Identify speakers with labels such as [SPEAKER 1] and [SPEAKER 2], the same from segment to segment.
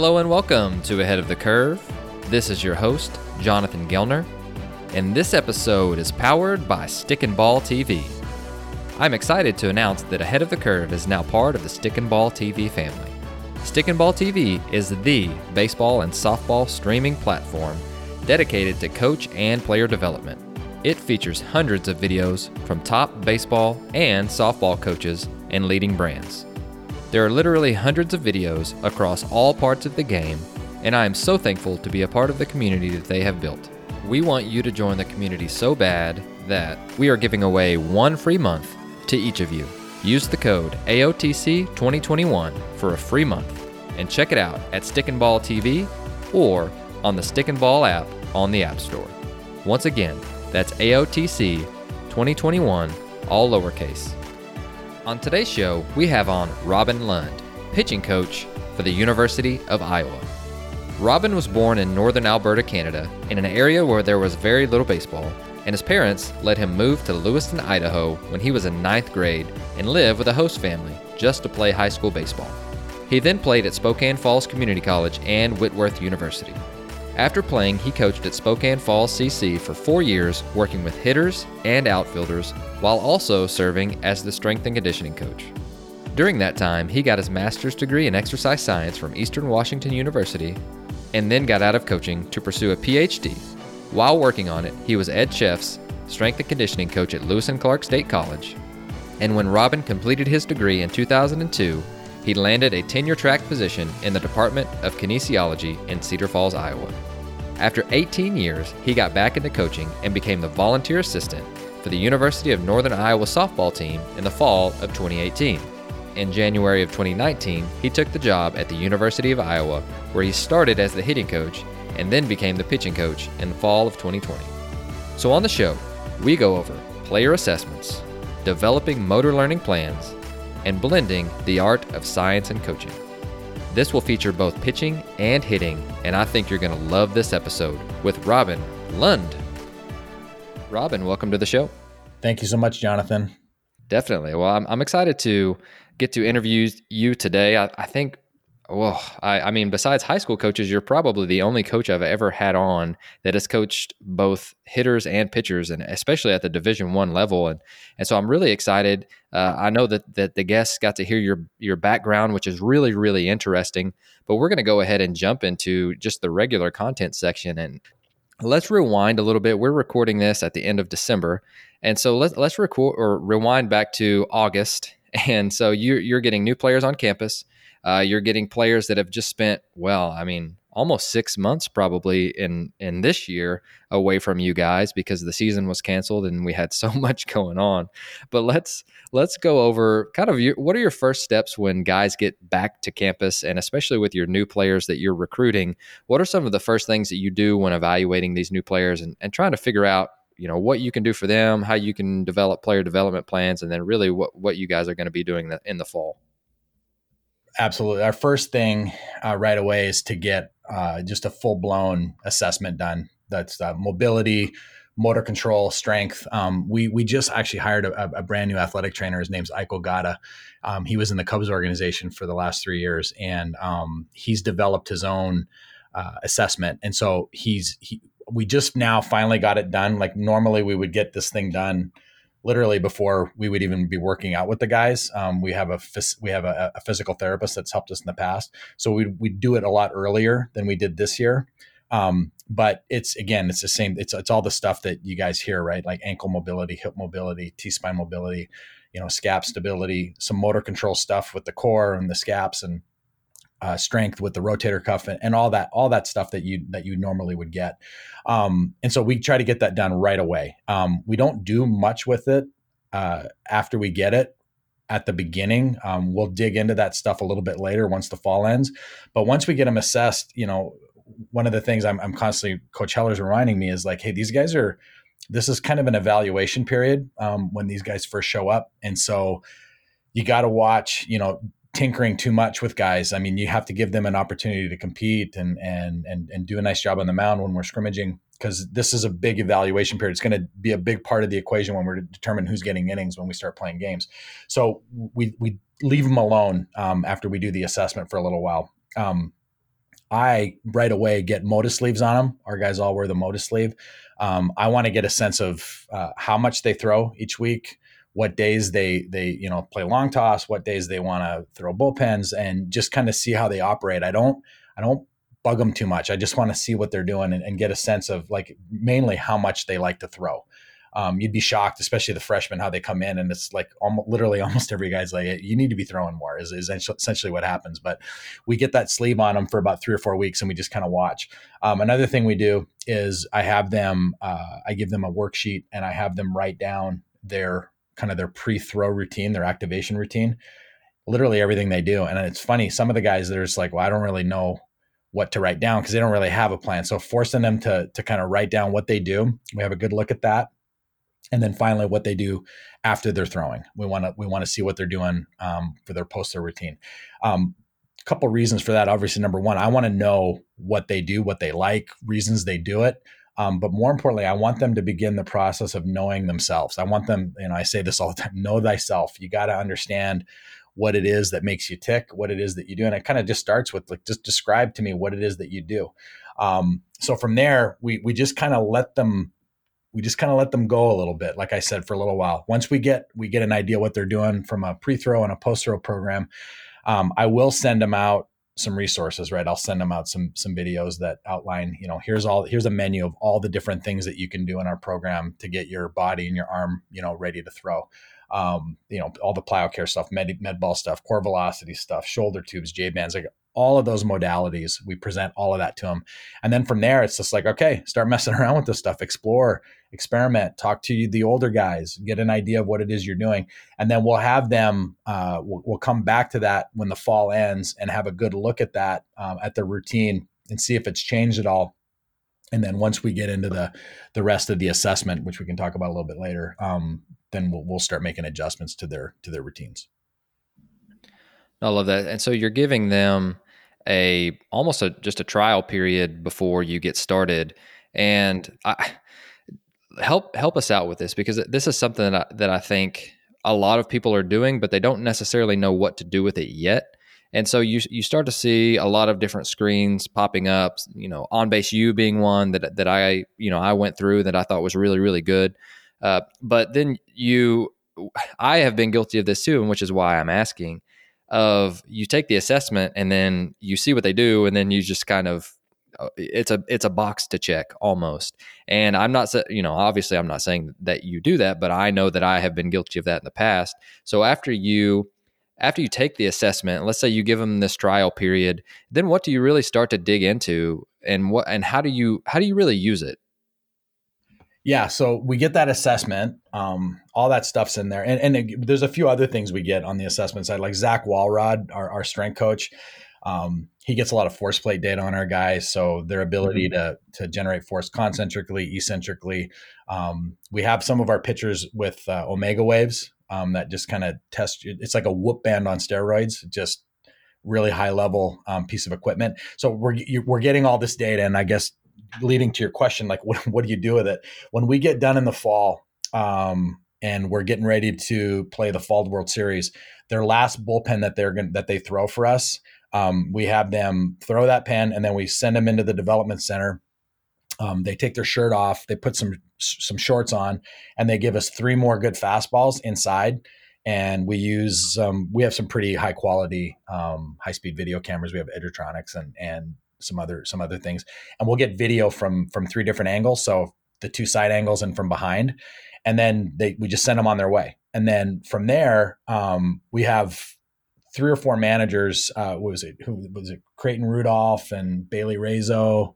[SPEAKER 1] Hello and welcome to Ahead of the Curve. This is your host, Jonathan Gelnar, and this episode is powered by Stick and Ball TV. I'm excited to announce that Ahead of the Curve is now part of the Stick and Ball TV family. Stick and Ball TV is the baseball and softball streaming platform dedicated to coach and player development. It features hundreds of videos from top baseball and softball coaches and leading brands. There are literally hundreds of videos across all parts of the game, and I am so thankful to be a part of the community that they have built. We want you to join the community so bad that we are giving away one free month to each of you. Use the code AOTC2021 for a free month and check it out at Stick and Ball TV or on the Stick and Ball app on the App Store. Once again, that's AOTC 2021, all lowercase. On today's show, we have on Robin Lund, pitching coach for the University of Iowa. Robin was born in northern Alberta, Canada, in an area where there was very little baseball, and his parents let him move to Lewiston, Idaho when he was in ninth grade and live with a host family just to play high school baseball. He then played at Spokane Falls Community College and Whitworth University. After playing, he coached at Spokane Falls CC for four years, working with hitters and outfielders, while also serving as the strength and conditioning coach. During that time, he got his master's degree in exercise science from Eastern Washington University and then got out of coaching to pursue a PhD. While working on it, he was Ed Chef's strength and conditioning coach at Lewis and Clark State College. And when Robin completed his degree in 2002, he landed a tenure track position in the Department of Kinesiology in Cedar Falls, Iowa. After 18 years, he got back into coaching and became the volunteer assistant for the University of Northern Iowa softball team in the fall of 2018. In January of 2019, he took the job at the University of Iowa, where he started as the hitting coach and then became the pitching coach in the fall of 2020. So, on the show, we go over player assessments, developing motor learning plans, and blending the art of science and coaching. This will feature both pitching and hitting, and I think you're going to love this episode with Robin Lund. Robin, welcome to the show.
[SPEAKER 2] Thank you so much, Jonathan.
[SPEAKER 1] Definitely. Well, I'm, I'm excited to get to interview you today. I, I think well, I, I, mean, besides high school coaches, you're probably the only coach I've ever had on that has coached both hitters and pitchers, and especially at the Division One level. And and so I'm really excited. Uh, I know that that the guests got to hear your your background, which is really really interesting. But we're going to go ahead and jump into just the regular content section, and let's rewind a little bit. We're recording this at the end of December, and so let's let's record or rewind back to August. And so you're you're getting new players on campus uh, you're getting players that have just spent, well, I mean, almost six months probably in in this year away from you guys because the season was canceled and we had so much going on. But let's let's go over kind of your, what are your first steps when guys get back to campus and especially with your new players that you're recruiting. What are some of the first things that you do when evaluating these new players and, and trying to figure out you know what you can do for them, how you can develop player development plans, and then really what what you guys are going to be doing in the fall
[SPEAKER 2] absolutely. Our first thing uh, right away is to get uh, just a full blown assessment done. That's uh, mobility, motor control, strength. Um, we we just actually hired a, a, brand new athletic trainer. His name's Ike Ogata. Um, he was in the Cubs organization for the last three years, and um, he's developed his own uh, assessment. And so he's he. We just now finally got it done. Like normally we would get this thing done literally before we would even be working out with the guys. Um, we have a we have a, a, physical therapist that's helped us in the past, so we we do it a lot earlier than we did this year. Um, but it's again, it's the same. It's it's all the stuff that you guys hear, right? Like ankle mobility, hip mobility, T spine mobility, you know, scap stability, some motor control stuff with the core and the scaps, and uh, strength with the rotator cuff and, and, all that all that stuff that you that you normally would get. Um, and so we try to get that done right away. Um, we don't do much with it uh, after we get it at the beginning. Um, we'll dig into that stuff a little bit later once the fall ends. But once we get them assessed you know one of the things i'm, I'm constantly coach heller's reminding me is like hey these guys are this is kind of an evaluation period um, when these guys first show up. And so you got to watch you know tinkering too much with guys. I mean, you have to give them an opportunity to compete and and and and do a nice job on the mound when we're scrimmaging because this is a big evaluation period. It's going to be a big part of the equation when we're determining who's getting innings when we start playing games. So we we leave them alone um, after we do the assessment for a little while. Um, I right away get Motus sleeves on them. Our guys all wear the Motus sleeve. Um, I want to get a sense of uh, how much they throw each week, what days they they you know play long toss, what days they want to throw bullpens, and just kind of see how they operate. I don't I don't bug them too much. I just want to see what they're doing and, and, get a sense of like mainly how much they like to throw. Um, you'd be shocked, especially the freshmen, how they come in and it's like almost, literally almost every guy's like, you need to be throwing more is, is essentially what happens. But we get that sleeve on them for about three or four weeks and we just kind of watch. Um, another thing we do is I have them, uh, I give them a worksheet and I have them write down their kind of their pre-throw routine, their activation routine, literally everything they do. And it's funny, some of the guys that are just like, well, I don't really know what to write down because they don't really have a plan. So forcing them to to kind of write down what they do, we have a good look at that, and then finally what they do after they're throwing. We want to we want to see what they're doing um, for their post throw routine. Um, couple reasons for that. Obviously, number one, I want to know what they do, what they like, reasons they do it. Um, but more importantly, I want them to begin the process of knowing themselves. I want them, you know, I say this all the time: know thyself. You got to understand what it is that makes you tick, what it is that you do. And it kind of just starts with like, just describe to me what it is that you do. Um, so from there, we, we just kind of let them, we just kind of let them go a little bit. Like I said, for a little while, once we get, we get an idea what they're doing from a pre-throw and a post-throw program. Um, I will send them out some resources, right? I'll send them out some, some videos that outline, you know, here's all, here's a menu of all the different things that you can do in our program to get your body and your arm, you know, ready to throw um, you know, all the PlyoCare stuff, med, med ball stuff, core velocity stuff, shoulder tubes, J bands, like all of those modalities. We present all of that to them. And then from there, it's just like, okay, start messing around with this stuff, explore, experiment, talk to the older guys, get an idea of what it is you're doing. And then we'll have them, uh, we'll, we'll come back to that when the fall ends and have a good look at that, um, at the routine and see if it's changed at all and then once we get into the the rest of the assessment which we can talk about a little bit later um, then we'll, we'll start making adjustments to their to their routines.
[SPEAKER 1] I love that. And so you're giving them a almost a just a trial period before you get started. And I, help help us out with this because this is something that I, that I think a lot of people are doing but they don't necessarily know what to do with it yet and so you you start to see a lot of different screens popping up. You know, on base U being one that that I you know I went through that I thought was really really good. Uh, but then you, I have been guilty of this too, and which is why I'm asking. Of you take the assessment and then you see what they do, and then you just kind of uh, it's a it's a box to check almost. And I'm not you know obviously I'm not saying that you do that, but I know that I have been guilty of that in the past. So after you after you take the assessment, let's say you give them this trial period, then what do you really start to dig into and what and how do you how do you really use it?
[SPEAKER 2] Yeah, so we get that assessment. Um, all that stuff's in there, and, and it, there's a few other things we get on the assessment side, like Zach Walrod, our, our strength coach. Um, he gets a lot of force plate data on our guys, so their ability mm-hmm. to to generate force concentrically, eccentrically. Um, we have some of our pitchers with uh, Omegawaves, um, that just kind of test. It's like a whoop band on steroids, just really high level um, piece of equipment. So we're we're getting all this data, and I guess leading to your question, like what what do you do with it when we get done in the fall? Um, and we're getting ready to play the Fall World Series. Their last bullpen that they're going that they throw for us, um, we have them throw that pen, and then we send them into the development center um, they take their shirt off, they put some some shorts on, and they give us three more good fastballs inside. And we use um, we have some pretty high quality um, high speed video cameras. We have Edgertronics and and some other some other things, and we'll get video from from three different angles. So the two side angles and from behind, and then they we just send them on their way. And then from there, um, we have three or four managers. Uh, what was it? Who was it? Creighton Rudolph and Bailey Razo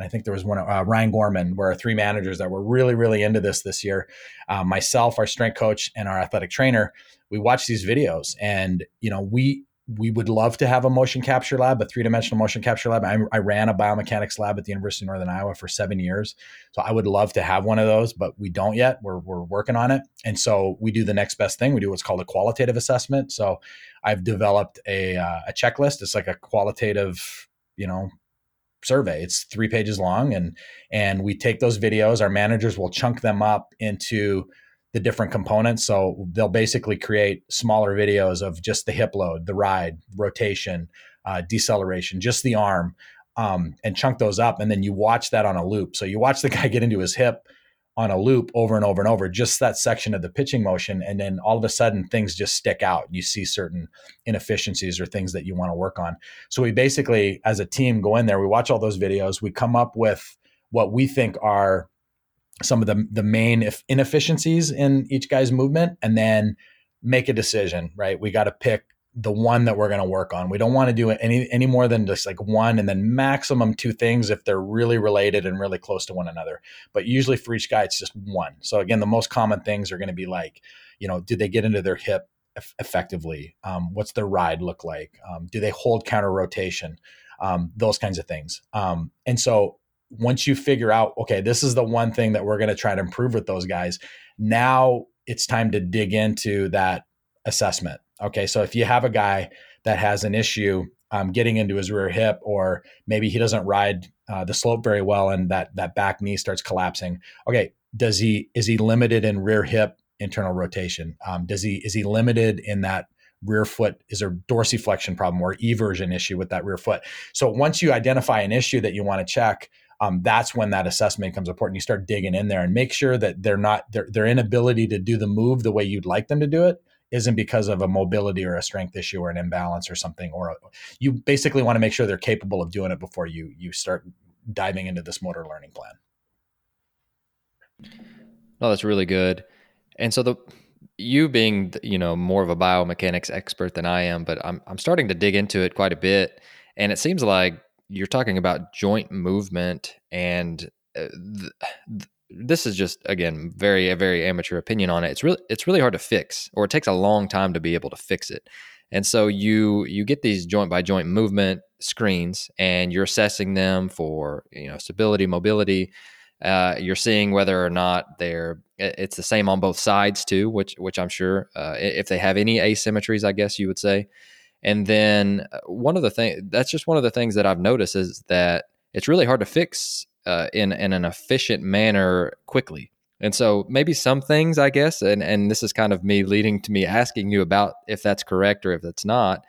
[SPEAKER 2] and I think there was one uh, Ryan Gorman, were three managers that were really, really into this this year. Uh, myself, our strength coach, and our athletic trainer, we watched these videos, and you know, we we would love to have a motion capture lab, a three dimensional motion capture lab. I, I, ran a biomechanics lab at the University of Northern Iowa for seven years, so I would love to have one of those, but we don't yet. We're we're working on it, and so we do the next best thing. We do what's called a qualitative assessment. So I've developed a uh, a checklist. It's like a qualitative you know survey. It's three pages long, and and we take those videos. Our managers will chunk them up into the different components. So they'll basically create smaller videos of just the hip load, the ride, rotation, uh, deceleration, just the arm. um, and chunk those up, and then you watch that on a loop. So you watch the guy get into his hip on a loop over and over and over, just that section of the pitching motion, and then all of a sudden things just stick out. You see certain inefficiencies or things that you want to work on. So we basically, as a team, go in there, we watch all those videos, we come up with what we think are some of the the main inefficiencies in each guy's movement, and then make a decision. Right, we got to pick the one that we're going to work on. We don't want to do any any more than just like one and then maximum two things if they're really related and really close to one another. But usually for each guy it's just one. So again, the most common things are going to be like, you know, did they get into their hip effectively? Um, what's their ride look like? Um, do they hold counter rotation? Um, those kinds of things. Um, and so once you figure out, okay, this is the one thing that we're going to try to improve with those guys. Now it's time to dig into that assessment Okay, so if you have a guy that has an issue um, getting into his rear hip, or maybe he doesn't ride uh, the slope very well, and that that back knee starts collapsing. Okay, does he is he limited in rear hip internal rotation? Um, does he is he limited in that rear foot is there dorsiflexion problem or eversion issue with that rear foot? So once you identify an issue that you want to check, um, that's when that assessment becomes important. You start digging in there and make sure that they're not their their inability to do the move the way you'd like them to do it isn't because of a mobility or a strength issue or an imbalance or something or you basically want to make sure they're capable of doing it before you you start diving into this motor learning plan.
[SPEAKER 1] No that's really good. And so the you being you know more of a biomechanics expert than i am but i'm, I'm starting to dig into it quite a bit. And it seems like you're talking about joint movement and uh, th- this is just again very a very amateur opinion on it. It's really it's really hard to fix, or it takes a long time to be able to fix it. And so you you get these joint by joint movement screens, and you're assessing them for you know stability, mobility. Uh, you're seeing whether or not they're it's the same on both sides too, which which I'm sure uh, if they have any asymmetries, I guess you would say. And then uh, one of the things that's just one of the things that I've noticed is that it's really hard to fix uh, in in an efficient manner quickly. And so maybe some things, I guess, and and this is kind of me leading to me asking you about if that's correct or if that's not.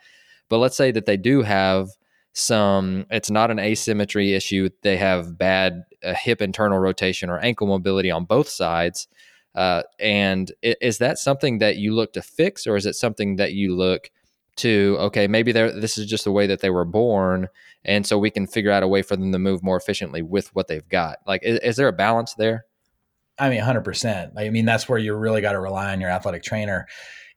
[SPEAKER 1] But let's say that they do have some. It's not an asymmetry issue. They have bad uh, hip internal rotation or ankle mobility on both sides. Uh, and is that something that you look to fix, or is it something that you look to okay maybe this is just the way that they were born and so we can figure out a way for them to move more efficiently with what they've got. Like is, is there a balance there?
[SPEAKER 2] I mean 100% i mean that's where you really got to rely on your athletic trainer.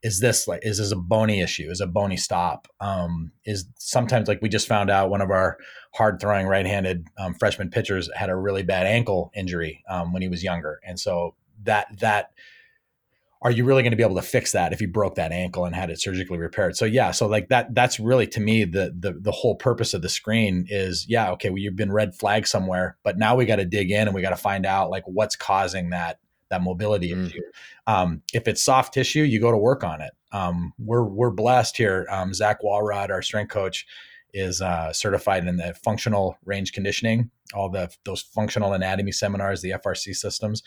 [SPEAKER 2] Is this like is this a bony issue? Is a bony stop? Um, is sometimes like we just found out one of our hard throwing right-handed um, freshman pitchers had a really bad ankle injury um, when he was younger. And so that that are you really going to be able to fix that if you broke that ankle and had it surgically repaired? So yeah, so like that that's really to me the the the whole purpose of the screen is yeah, okay, well you've been red flagged somewhere, but now we got to dig in and we got to find out like what's causing that that mobility mm. issue. Um, if it's soft tissue, you go to work on it. Um, we're we're blessed here. Um, Zach Walrod, our strength coach, is uh, certified in the functional range conditioning, all the those functional anatomy seminars, the FRC systems,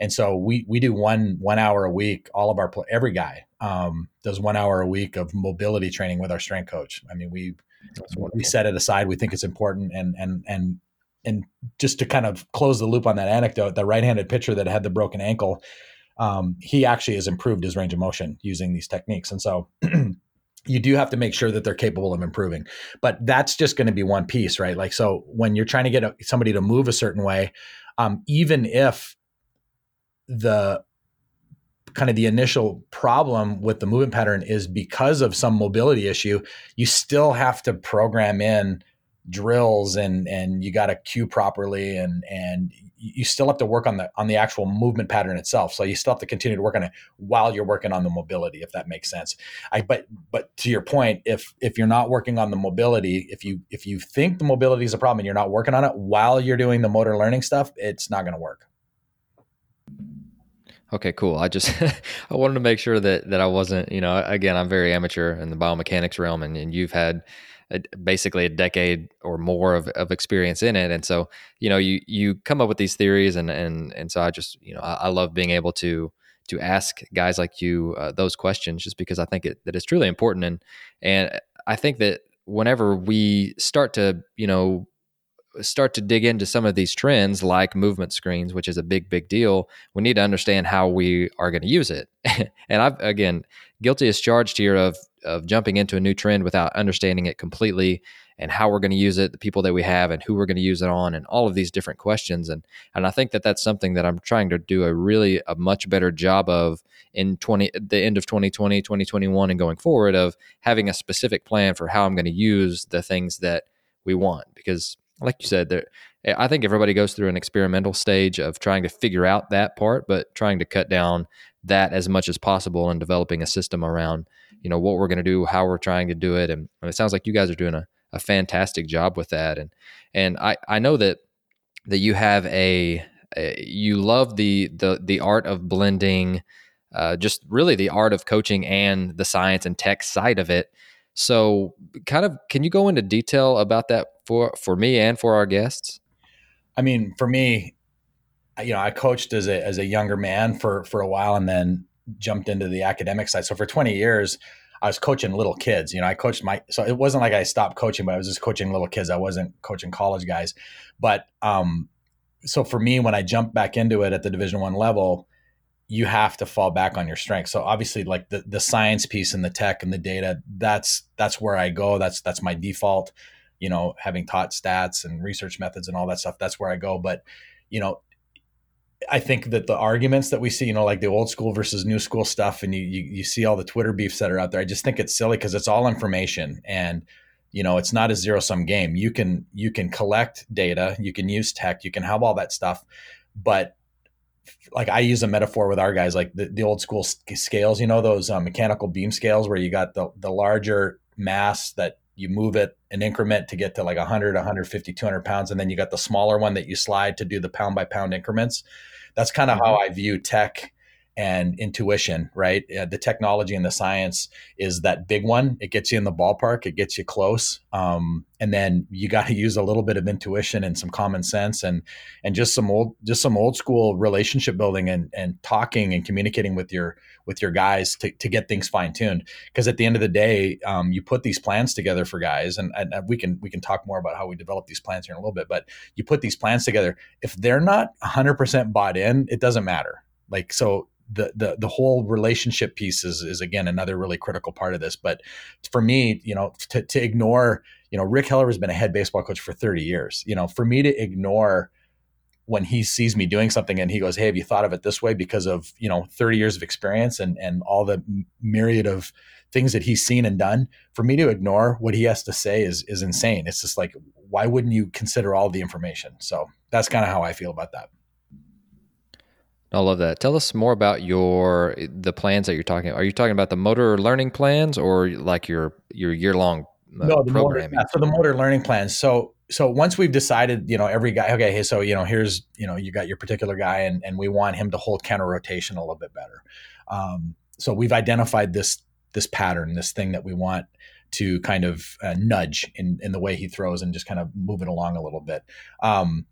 [SPEAKER 2] and so we we do one one hour a week. All of our every guy um, does one hour a week of mobility training with our strength coach. I mean, we we set it aside. We think it's important, and and and and just to kind of close the loop on that anecdote, the right-handed pitcher that had the broken ankle, um, he actually has improved his range of motion using these techniques, and so. you do have to make sure that they're capable of improving but that's just going to be one piece right like so when you're trying to get a, somebody to move a certain way um, even if the kind of the initial problem with the movement pattern is because of some mobility issue, you still have to program in drills and and you got to cue properly and and you still have to work on the on the actual movement pattern itself. So you still have to continue to work on it while you're working on the mobility if that makes sense. I but but to your point if if you're not working on the mobility if you if you think the mobility is a problem and you're not working on it while you're doing the motor learning stuff it's not going to work
[SPEAKER 1] Okay, cool. I just I wanted to make sure that that I wasn't, you know, again, I'm very amateur in the biomechanics realm, and, and you've had a, basically a decade or more of, of experience in it, and so you know, you you come up with these theories, and and and so I just you know I, I love being able to to ask guys like you uh, those questions, just because I think it, that it's truly important, and and I think that whenever we start to you know start to dig into some of these trends like movement screens, which is a big, big deal, we need to understand how we are going to use it. and I've, again, guilty as charged here of, of jumping into a new trend without understanding it completely and how we're going to use it, the people that we have and who we're going to use it on and all of these different questions. And, and I think that that's something that I'm trying to do a really, a much better job of in 20, the end of 2020, 2021 and going forward of having a specific plan for how I'm going to use the things that we want because like you said, there, I think everybody goes through an experimental stage of trying to figure out that part, but trying to cut down that as much as possible and developing a system around, you know, what we're going to do, how we're trying to do it. And, and, it sounds like you guys are doing a, a fantastic job with that. And, and I, I know that, that you have a, a you love the, the, the art of blending, uh, just really the art of coaching and the science and tech side of it. So, kind of, can you go into detail about that for for me and for our guests?
[SPEAKER 2] I mean, for me, you know, I coached as a as a younger man for for a while, and then jumped into the academic side. So for 20 years, I was coaching little kids. You know, I coached my so it wasn't like I stopped coaching, but I was just coaching little kids. I wasn't coaching college guys. But um, so for me, when I jumped back into it at the Division One level, you have to fall back on your strengths. So obviously, like the the science piece and the tech and the data, that's that's where I go. That's that's my default you know, having taught stats and research methods and all that stuff, that's where I go. But, you know, I think that the arguments that we see, you know, like the old school versus new school stuff, and you you, you see all the Twitter beefs that are out there. I just think it's silly because it's all information, and you know, it's not a zero sum game. You can you can collect data, you can use tech, you can have all that stuff, but like I use a metaphor with our guys, like the, the old school scales. You know, those uh, mechanical beam scales where you got the the larger mass that you move it an increment to get to like 100 150 200 pounds and then you got the smaller one that you slide to do the pound by pound increments that's kind of mm-hmm. how i view tech and intuition, right? Uh, the technology and the science is that big one. It gets you in the ballpark, it gets you close, um, and then you got to use a little bit of intuition and some common sense and and just some old just some old school relationship building and and talking and communicating with your with your guys to, to get things fine tuned. Because at the end of the day, um, you put these plans together for guys, and, and we can we can talk more about how we develop these plans here in a little bit. But you put these plans together. If they're not 100% bought in, it doesn't matter. Like so, the the the whole relationship piece is is again another really critical part of this. But for me, you know, to to ignore, you know, Rick Heller has been a head baseball coach for 30 years. You know, for me to ignore when he sees me doing something and he goes, "Hey, have you thought of it this way?" Because of you know 30 years of experience and and all the myriad of things that he's seen and done. For me to ignore what he has to say is is insane. It's just like, why wouldn't you consider all the information? So that's kind of how I feel about that.
[SPEAKER 1] I love that. Tell us more about your the plans that you're talking. About. Are you talking about the motor learning plans or like your your year long uh, no, programming?
[SPEAKER 2] Motor, yeah, so the motor learning plans. So so once we've decided, you know, every guy, okay, hey, so you know, here's you know, you got your particular guy, and and we want him to hold counter rotation a little bit better. Um, so we've identified this this pattern, this thing that we want to kind of uh, nudge in in the way he throws and just kind of move it along a little bit. Um,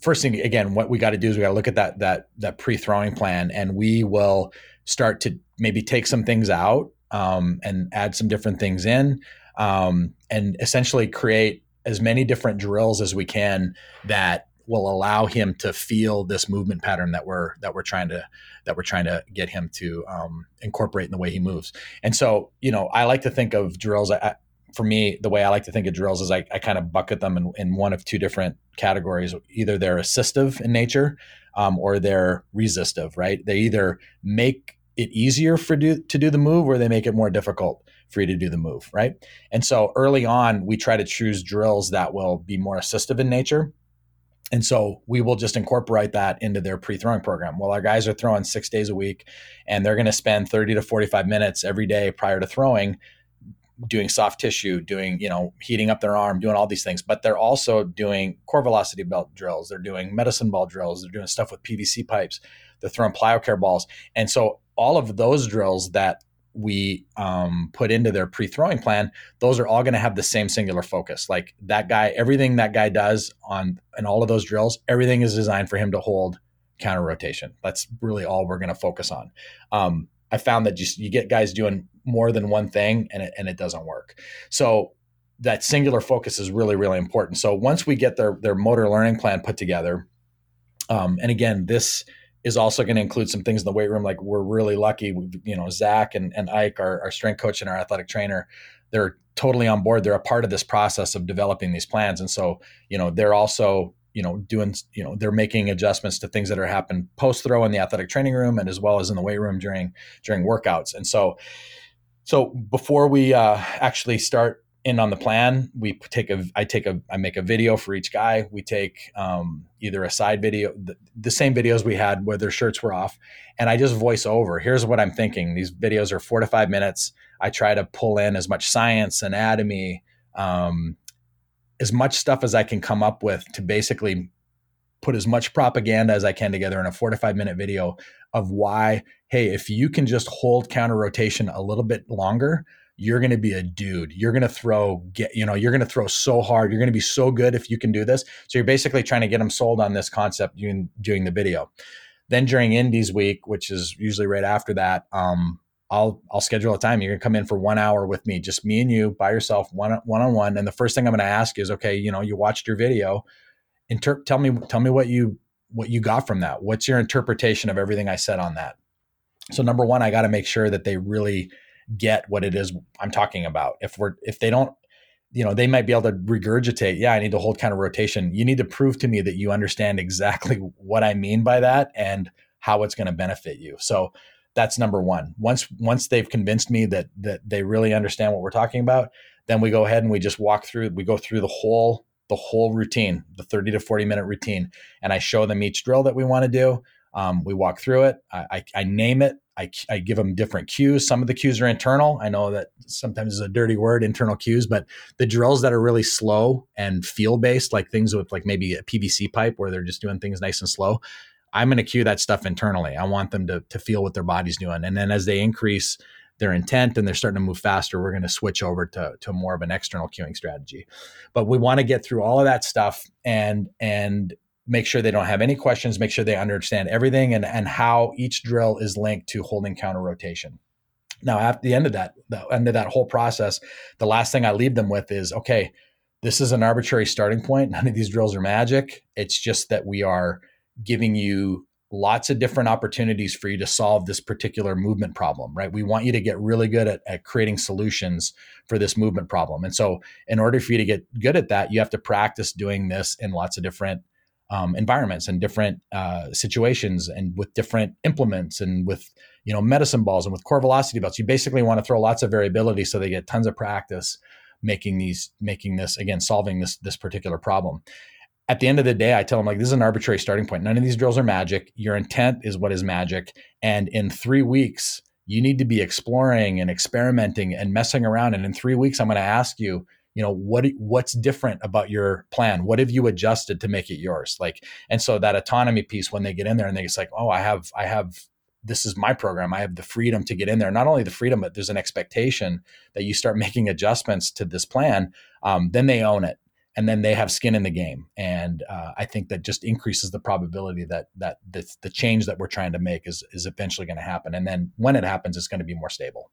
[SPEAKER 2] first thing again what we got to do is we got to look at that that that pre-throwing plan and we will start to maybe take some things out um, and add some different things in um, and essentially create as many different drills as we can that will allow him to feel this movement pattern that we're that we're trying to that we're trying to get him to um, incorporate in the way he moves. And so, you know, I like to think of drills. I, for me, the way I like to think of drills is I, I kind of bucket them in, in one of two different categories. Either they're assistive in nature um, or they're resistive, right? They either make it easier for do, to do the move or they make it more difficult for you to do the move, right? And so early on, we try to choose drills that will be more assistive in nature. And so we will just incorporate that into their pre throwing program. Well, our guys are throwing six days a week and they're going to spend 30 to 45 minutes every day prior to throwing doing soft tissue, doing, you know, heating up their arm, doing all these things, but they're also doing core velocity belt drills. They're doing medicine ball drills. They're doing stuff with PVC pipes. They're throwing plyocare balls. And so all of those drills that we um, put into their pre-throwing plan, those are all going to have the same singular focus. Like that guy, everything that guy does on and all of those drills, everything is designed for him to hold counter rotation. That's really all we're going to focus on. Um, I found that just you get guys doing more than one thing and it, and it doesn't work. So that singular focus is really really important. So once we get their their motor learning plan put together, um, and again, this is also going to include some things in the weight room. Like we're really lucky, you know, Zach and, and Ike, our, our strength coach and our athletic trainer, they're totally on board. They're a part of this process of developing these plans. And so, you know, they're also, you know, doing, you know, they're making adjustments to things that are happening post throw in the athletic training room and as well as in the weight room during, during workouts. And so, so before we uh, actually start in on the plan we take a i take a i make a video for each guy. We take um, either a side video the, the, same videos we had where their shirts were off. And i just voice over here's what i'm thinking. These videos are four to five minutes. I try to pull in as much science anatomy um, as much stuff as i can come up with to basically put as much propaganda as i can together in a four to five minute video of why hey if you can just hold counter rotation a little bit longer you're going to be a dude. You're going to throw, get, you know, you're going to throw so hard. You're going to be so good if you can do this. So you're basically trying to get them sold on this concept doing, doing the video. Then during Indies week, which is usually right after that, um, I'll I'll schedule a time. You're gonna come in for one hour with me, just me and you by yourself, one one on one. And the first thing I'm gonna ask is, okay, you know, you watched your video. Inter- tell me tell me what you what you got from that. What's your interpretation of everything I said on that? So number one, I got to make sure that they really get what it is I'm talking about. If we're if they don't, you know, they might be able to regurgitate, yeah, I need to hold counter rotation. You need to prove to me that you understand exactly what I mean by that and how it's going to benefit you. So that's number one. Once once they've convinced me that that they really understand what we're talking about, then we go ahead and we just walk through. We go through the whole the whole routine, the 30 to 40 minute routine, and I show them each drill that we want to do. Um, we walk through it. I, I, I name it. I, I give them different cues. Some of the cues are internal. I know that sometimes is a dirty word, internal cues, but the drills that are really slow and feel based, like things with like maybe a PVC pipe where they're just doing things nice and slow, I'm going to cue that stuff internally. I want them to, to feel what their body's doing. And then as they increase their intent and they're starting to move faster, we're going to switch over to, to more of an external cueing strategy. But we want to get through all of that stuff and, and make sure they don't have any questions, make sure they understand everything and, and how each drill is linked to holding counter rotation. Now, at the end of that, the end of that whole process, the last thing I leave them with is okay, this is an arbitrary starting point. None of these drills are magic. It's just that we are giving you lots of different opportunities for you to solve this particular movement problem, right? We want you to get really good at, at creating solutions for this movement problem. And so, in order for you to get good at that, you have to practice doing this in lots of different um, environments and different uh, situations and with different implements and with you know medicine balls and with core velocity belts you basically want to throw lots of variability so they get tons of practice making these making this again solving this this particular problem at the end of the day i tell them like this is an arbitrary starting point. None of these drills are magic. Your intent is what is magic. And in three weeks you need to be exploring and experimenting and messing around. And in three weeks i'm going to ask you you know what what's different about your plan? What have you adjusted to make it yours? Like and so that autonomy piece when they get in there and they it's like oh i have i have this is my program. I have the freedom to get in there. Not only the freedom but there's an expectation that you start making adjustments to this plan um, then they own it and then they have skin in the game. And uh, i think that just increases the probability that that the, the change that we're trying to make is is eventually going to happen. And then when it happens it's going to be more stable.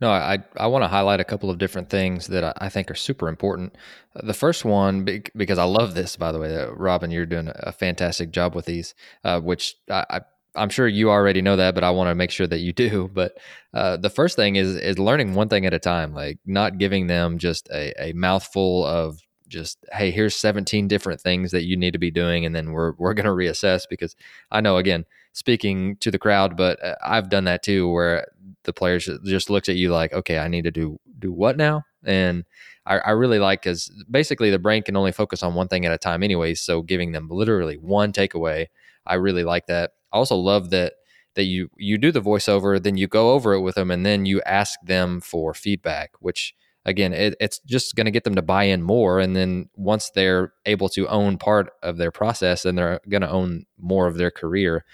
[SPEAKER 1] No, I I want to highlight a couple of different things that I, think are super important. The first one, because I love this, by the way, uh, Robin, you're doing a fantastic job with these, uh, which I, I I'm sure you already know that, but I want to make sure that you do. But uh, the first thing is is learning one thing at a time, like not giving them just a, a mouthful of just hey, here's 17 different things that you need to be doing, and then we're we're going to reassess because I know again speaking to the crowd, but uh, I've done that too, where the players just looks at you like, okay, I need to do do what now? And I, I really like because basically the brain can only focus on one thing at a time, anyway. So giving them literally one takeaway, I really like that. I also love that that you you do the voiceover, then you go over it with them, and then you ask them for feedback, which again, it, it's just going to get them to buy in more. And then once they're able to own part of their process, then they're going to own more of their career.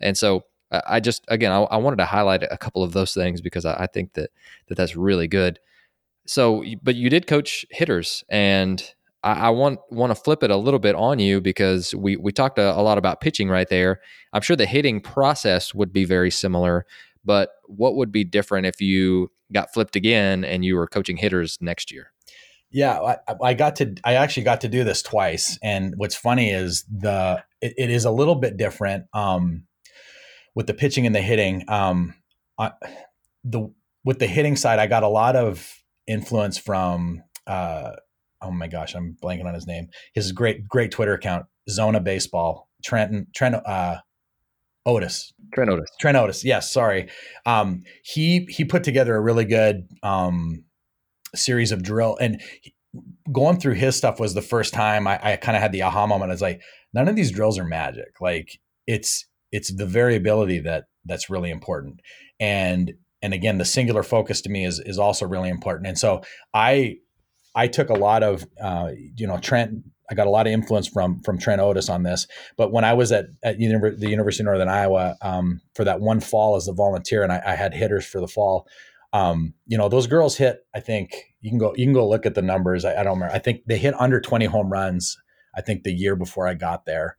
[SPEAKER 1] And so I just again I, I, wanted to highlight a couple of those things because I, I, think that that that's really good. So, but you did coach hitters, and I, I want want to flip it a little bit on you because we we talked a, a lot about pitching right there. I'm sure the hitting process would be very similar, but what would be different if you got flipped again and you were coaching hitters next year.
[SPEAKER 2] Yeah, I, I, got to. I actually got to do this twice, and what's funny is the it, it is a little bit different um, with the pitching and the hitting. Um, I, the with the hitting side, I got a lot of influence from. Uh, oh my gosh, I'm blanking on his name. His great great Twitter account, Zona Baseball. Trenton Trent uh, Otis.
[SPEAKER 1] Trent Otis.
[SPEAKER 2] Trent Otis. Yes, sorry. Um, he he put together a really good um, series of drill and going through his stuff was the first time I, I kind of had the aha moment. I was like, none of these drills are magic. Like it's it's the variability that that's really important. And and again, the singular focus to me is is also really important. And so I I took a lot of uh, you know Trent. I got a lot of influence from from Trent Otis on this. But when I was at at the University of Northern Iowa um, for that one fall as a volunteer, and I, I had hitters for the fall, um, you know, those girls hit. I think you can go you can go look at the numbers. I, I don't remember. I think they hit under twenty home runs. I think the year before I got there,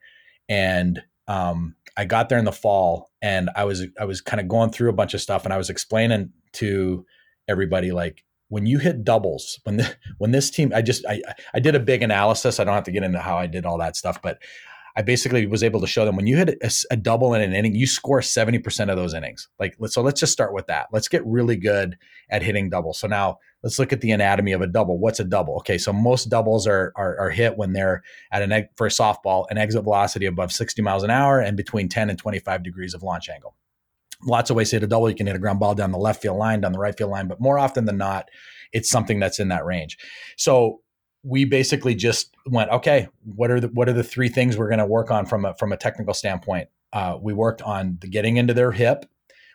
[SPEAKER 2] and um, I got there in the fall, and I was I was kind of going through a bunch of stuff, and I was explaining to everybody like when you hit doubles when the, when this team I just I I did a big analysis. I don't have to get into how I did all that stuff, but I basically was able to show them when you hit a, a double in an inning, you score 70% of those innings. Like, so let's just start with that. Let's get really good at hitting doubles. So now let's look at the anatomy of a double. What's a double? Okay. So most doubles are, are, are hit when they're at an, for a softball, an exit velocity above 60 miles an hour and between 10 and 25 degrees of launch angle. Lots of ways to hit a double. You can hit a ground ball down the left field line, down the right field line, but more often than not, it's something that's in that range. So we basically just went, okay, what are the what are the three things we're going to work on from a from a technical standpoint? Uh, we worked on the getting into their hip.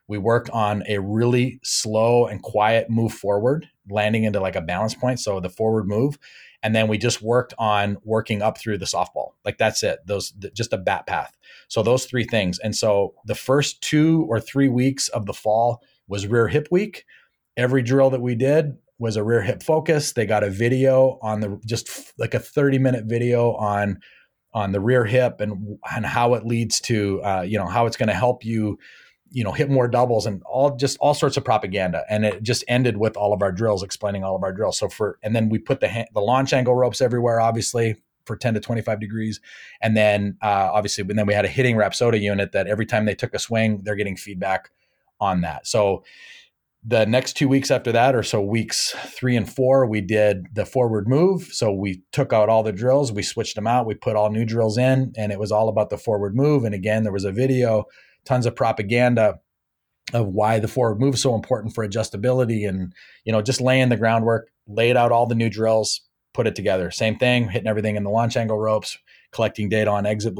[SPEAKER 2] We worked on a really slow and quiet move forward, landing into like a balance point, so the forward move, and then we just worked on working up through the softball. Like that's it. Those just a bat path. So those three things. And so the first two or three weeks of the fall was rear hip week. Every drill that we did was a rear hip focus. They got a video on the just like a 30 minute video on on the rear hip and and how it leads to uh, you know how it's going to help you you know hit more doubles and all just all sorts of propaganda and it just ended with all of our drills explaining all of our drills so for and then we put the the launch angle ropes everywhere obviously for 10 to 25 degrees and then uh, obviously and then we had a hitting rapsodo unit that every time they took a swing they're getting feedback on that so the next two weeks after that, or so weeks three and four, we did the forward move. So we took out all the drills, we switched them out, we put all new drills in, and it was all about the forward move. And again, there was a video, tons of propaganda of why the forward move is so important for adjustability and you know just laying the groundwork laid out all the new drills put it together. Same thing hitting everything in the launch angle ropes collecting data on exit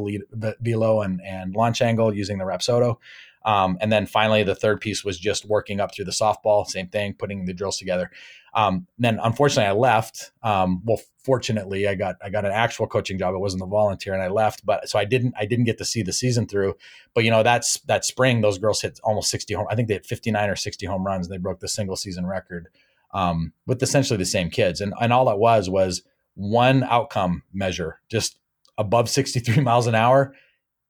[SPEAKER 2] velo and, and launch angle using the rapsodo um, and then finally, the third piece was just working up through the softball, same thing, putting the drills together. Um, then unfortunately, I left. Um, well, fortunately, I got I got an actual coaching job. It wasn't a volunteer, and I left. But so I didn't I didn't get to see the season through. But you know, that's that spring, those girls hit almost sixty home. I think they had fifty nine or sixty home runs. and They broke the single season record um, with essentially the same kids, and and all that was was one outcome measure, just above sixty three miles an hour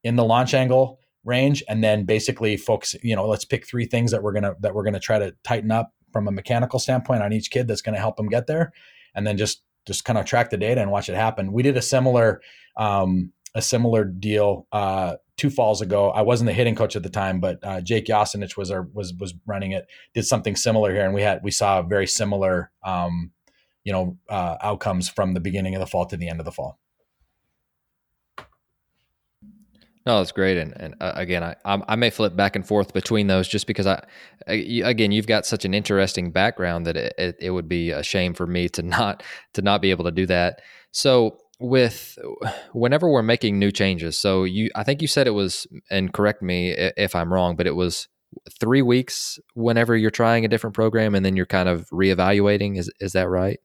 [SPEAKER 2] in the launch angle range and then basically focus you know let's pick three things that we're to that we're to try to tighten up from a mechanical standpoint on each kid that's to help them get there and then just just kind of track the data and watch it happen. We did a similar um, a similar deal uh, two falls ago. I wasn't the hitting coach at the time but uh, jake Yacinich was our was was running it did something similar here and we had we saw very similar um, you know uh, outcomes from the beginning of the fall to the end of the fall
[SPEAKER 1] No, that's great, and and uh, again, I I may flip back and forth between those just because I, again, you've got such an interesting background that it, it, it, would be a shame for me to not to not be able to do that. So with whenever we're making new changes, so you I think you said it was, and correct me if I'm wrong, but it was three weeks whenever you're trying a different program, and then you're kind of reevaluating. Is is that right?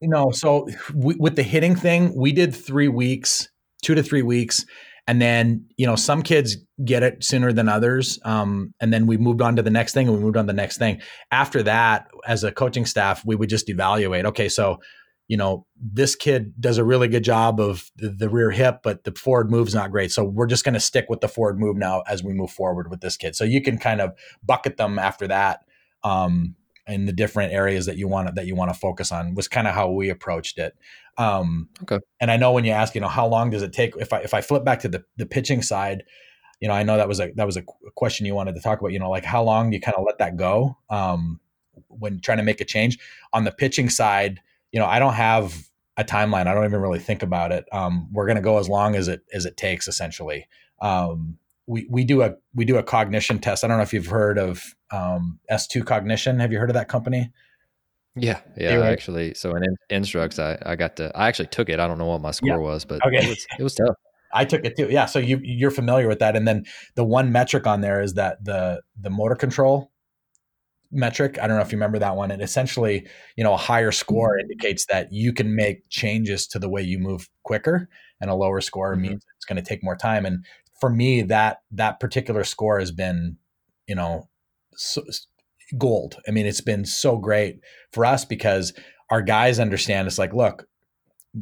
[SPEAKER 2] No, so we, with the hitting thing, we did three weeks, two to three weeks and then you know some kids get it sooner than others um, and then we moved on to the next thing and we moved on to the next thing. After that as a coaching staff we would just evaluate okay so you know this kid does a really good job of the, the rear hip but the forward move's not great. So we're just going to stick with the forward move now as we move forward with this kid. So you can kind of bucket them after that um, in the different areas that you want that you want to focus on was kind of how we approached it. Um, okay. And I know when you ask, you know, how long does it take? If I if I flip back to the the pitching side, you know, I know that was a that was a question you wanted to talk about. You know, like how long do you kind of let that go um, when trying to make a change on the pitching side? You know, I don't have a timeline. I don't even really think about it. Um, we're going to go as long as it as it takes, essentially. Um, we we do a we do a cognition test. I don't know if you've heard of um, S2 Cognition. Have you heard of that company?
[SPEAKER 1] Yeah, yeah. Actually, so in Instructs, I I got to I actually took it. I don't know what my score yeah. was, but okay. it was it was tough.
[SPEAKER 2] I took it too. Yeah, so you you're familiar with that. And then the one metric on there is that the the motor control metric. I don't know if you remember that one. And essentially, you know, a higher score indicates that you can make changes to the way you move quicker, and a lower score mm-hmm. means it's going to take more time. And for me, that that particular score has been, you know, so, gold. I mean, it's been so great for us because our guys understand. It's like, look,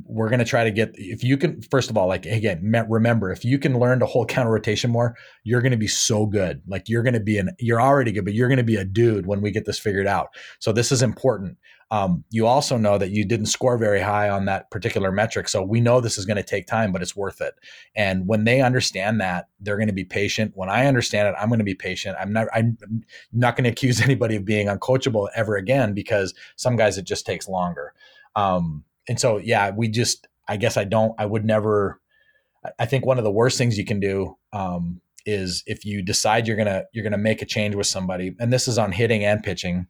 [SPEAKER 2] we're going to try to get if you can first of all like again remember if you can learn to hold counter rotation more you're going to be so good like you're going to be an you're already good but you're going to be a dude when we get this figured out so this is important um, you also know that you didn't score very high on that particular metric so we know this is going to take time but it's worth it. And when they understand that they're going to be patient. When i understand it i'm going to be patient. I'm not i'm not going to accuse anybody of being uncoachable ever again because some guys it just takes longer. Um, and so yeah, we just I guess I don't I would never I think one of the worst things you can do um, is if you decide you're gonna you're gonna make a change with somebody, and this is on hitting and pitching,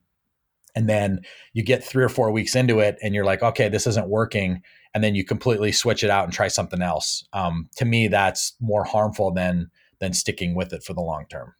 [SPEAKER 2] and then you get three or four weeks into it, and you're like, okay, this isn't working, and then you completely switch it out and try something else. Um, to me, that's more harmful than than sticking with it for the long term.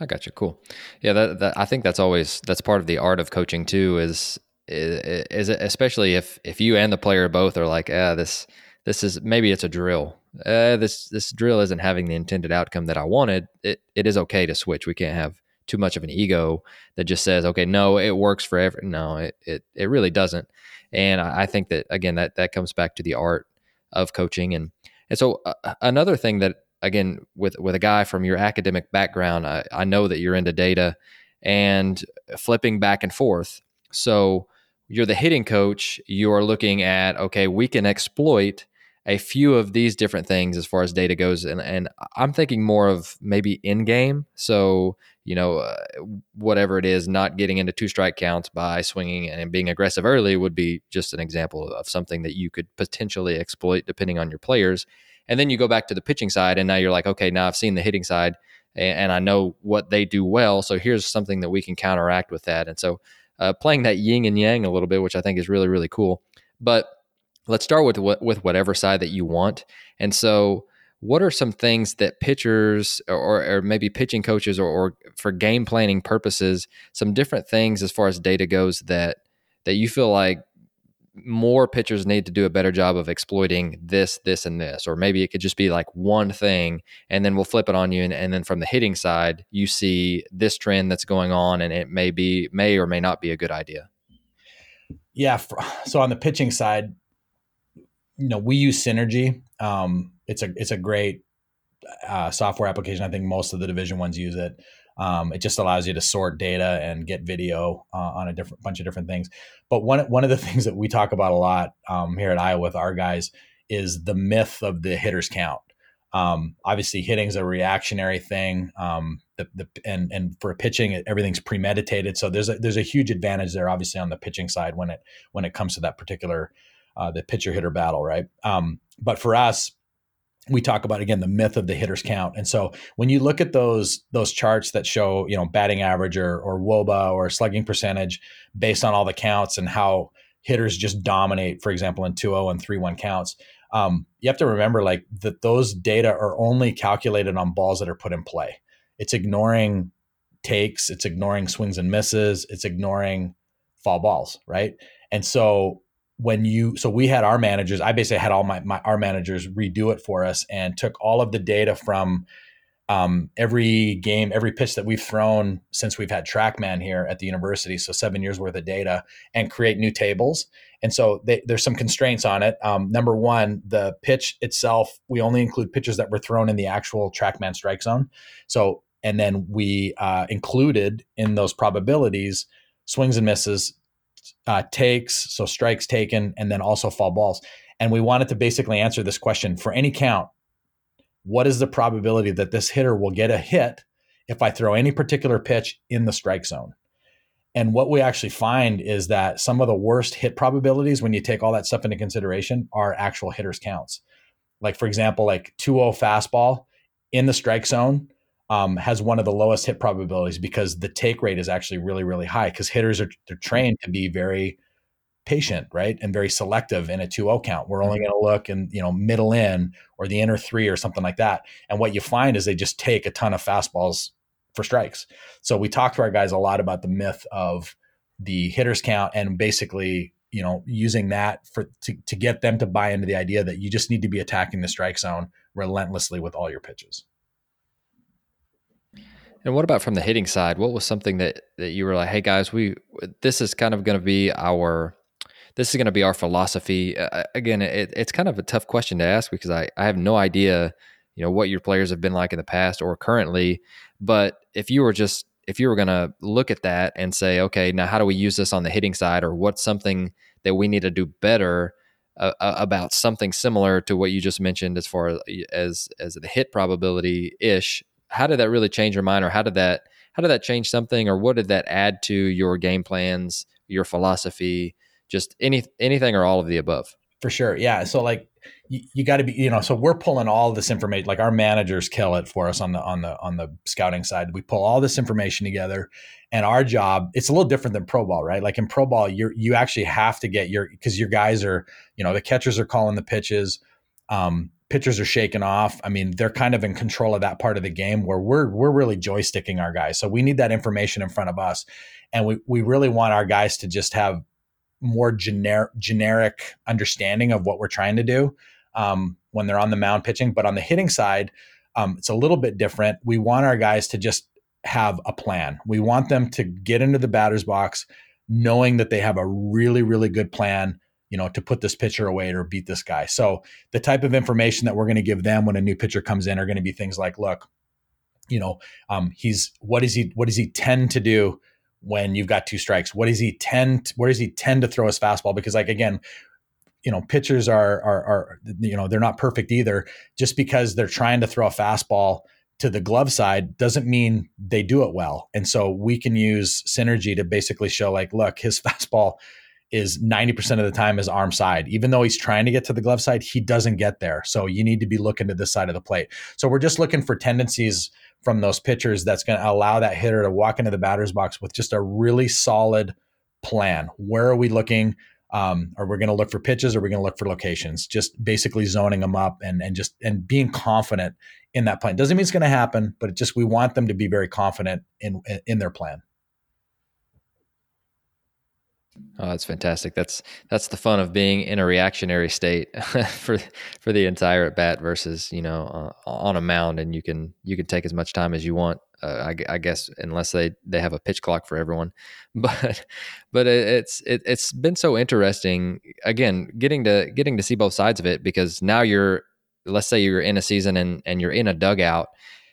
[SPEAKER 1] I got you. Cool. Yeah, that, that I think that's always that's part of the art of coaching too. Is is, it especially if if you and the player both are like, ah, this this is maybe it's a drill. Uh, this this drill isn't having the intended outcome that I wanted. It it is okay to switch. We can't have too much of an ego that just says, okay, no, it works for every. No, it it it really doesn't. And I, I think that again that that comes back to the art of coaching and and so uh, another thing that again with with a guy from your academic background, I, I know that you're into data and flipping back and forth. So you're the hitting coach, you're looking at, okay, we can exploit a few of these different things as far as data goes. And, and I'm thinking more of maybe in game. So, you know, uh, whatever it is, not getting into two strike counts by swinging and being aggressive early would be just an example of something that you could potentially exploit depending on your players. And then you go back to the pitching side, and now you're like, okay, now I've seen the hitting side and, and I know what they do well. So here's something that we can counteract with that. And so, uh, playing that yin and yang a little bit, which I think is really really cool. But let's start with with whatever side that you want. And so, what are some things that pitchers or, or maybe pitching coaches or, or, for game planning purposes, some different things as far as data goes that that you feel like more pitchers need to do a better job of exploiting this, this, and this. Or maybe it could just be like one thing, and then we'll flip it on you. And, and then from the hitting side, you see this trend that's going on, and it may be, may or may not be a good idea.
[SPEAKER 2] Yeah. So on the pitching side, you know, we use Synergy. Um, it's a it's a great uh, software application. I think most of the division ones use it. Um, it just allows you to sort data and get video uh, on a different bunch of different things. But one one of the things that we talk about a lot um, here at Iowa with our guys is the myth of the hitters count. Um, obviously, hitting is a reactionary thing. Um, the, the, and and for pitching, everything's premeditated. So there's a there's a huge advantage there, obviously, on the pitching side when it when it comes to that particular uh, the pitcher hitter battle, right? Um, but for us, we talk about again the myth of the hitters count. And so when you look at those those charts that show you know batting average or or woba or slugging percentage based on all the counts and how hitters just dominate, for example, in 2-0 and 3-1 counts. Um, you have to remember like that those data are only calculated on balls that are put in play. It's ignoring takes, it's ignoring swings and misses, it's ignoring fall balls, right? And so when you so we had our managers i basically had all my, my our managers redo it for us and took all of the data from um, every game every pitch that we've thrown since we've had trackman here at the university so seven years worth of data and create new tables. And so they, there's some constraints on it. Um, number one the pitch itself we only include pitches that were thrown in the actual trackman strike zone. So and then we uh, included in those probabilities swings and misses, uh, takes, so strikes taken, and then also foul balls. And we wanted to basically answer this question for any count what is the probability that this hitter will get a hit if I throw any particular pitch in the strike zone? And what we actually find is that some of the worst hit probabilities, when you take all that stuff into consideration, are actual hitters' counts. Like, for example, like 2 0 fastball in the strike zone um, has one of the lowest hit probabilities because the take rate is actually really, really high because hitters are they're trained to be very patient, right? And very selective in a 2-0 count. We're only mm-hmm. going to look in, you know, middle in or the inner three or something like that. And what you find is they just take a ton of fastballs for strikes. So we talk to our guys a lot about the myth of the hitters count and basically, you know, using that for to, to get them to buy into the idea that you just need to be attacking the strike zone relentlessly with all your pitches.
[SPEAKER 1] And what about from the hitting side? What was something that that you were like, "Hey guys, we this is kind of going to be our this is going to be our philosophy." Uh, again, it, it's kind of a tough question to ask because I I have no idea, you know, what your players have been like in the past or currently. But if you were just if you were going to look at that and say, "Okay, now how do we use this on the hitting side, or what's something that we need to do better?" Uh, about something similar to what you just mentioned as far as as, as the hit probability ish how did that really change your mind or how did that how did that change something or what did that add to your game plans your philosophy just any anything or all of the above?
[SPEAKER 2] For sure yeah so like you, you got to be you know so we're pulling all this information like our managers kill it for us on the on the on the scouting side. We pull all this information together and our job it's a little different than pro ball right? Like in pro ball you you actually have to get your because your guys are you know the catchers are calling the pitches um, pitchers are shaken off. I mean, they're kind of in control of that part of the game where we're we're really joysticking our guys. So we need that information in front of us, and we we really want our guys to just have more generic generic understanding of what we're trying to do um, when they're on the mound pitching. But on the hitting side, um, it's a little bit different. We want our guys to just have a plan. We want them to get into the batter's box knowing that they have a really really good plan you know, to put this pitcher away or beat this guy. So the type of information that we're going to give them when a new pitcher comes in are going to be things like, look, you know, um, he's what does he what does he tend to do when you've got two strikes? What does he tend where does he tend to throw his fastball? Because like again, you know, pitchers are are are you know they're not perfect either. Just because they're trying to throw a fastball to the glove side doesn't mean they do it well. And so we can use synergy to basically show like, look, his fastball is 90% of the time his arm side. Even though he's trying to get to the glove side, he doesn't get there. So you need to be looking to this side of the plate. So we're just looking for tendencies from those pitchers that's going to allow that hitter to walk into the batter's box with just a really solid plan. Where are we looking? Um, are we going to look for pitches? Or are we going to look for locations? Just basically zoning them up and and just and being confident in that plan. Doesn't mean it's going to happen, but it just we want them to be very confident in in their plan.
[SPEAKER 1] Oh, that's fantastic. That's that's the fun of being in a reactionary state for for the entire at bat versus you know uh, on a mound, and you can you can take as much time as you want. Uh, I, I, guess unless they they have a pitch clock for everyone, but but it, it's it, it's been so interesting. Again, getting to getting to see both sides of it because now you're let's say you're in a season and and you're in a dugout.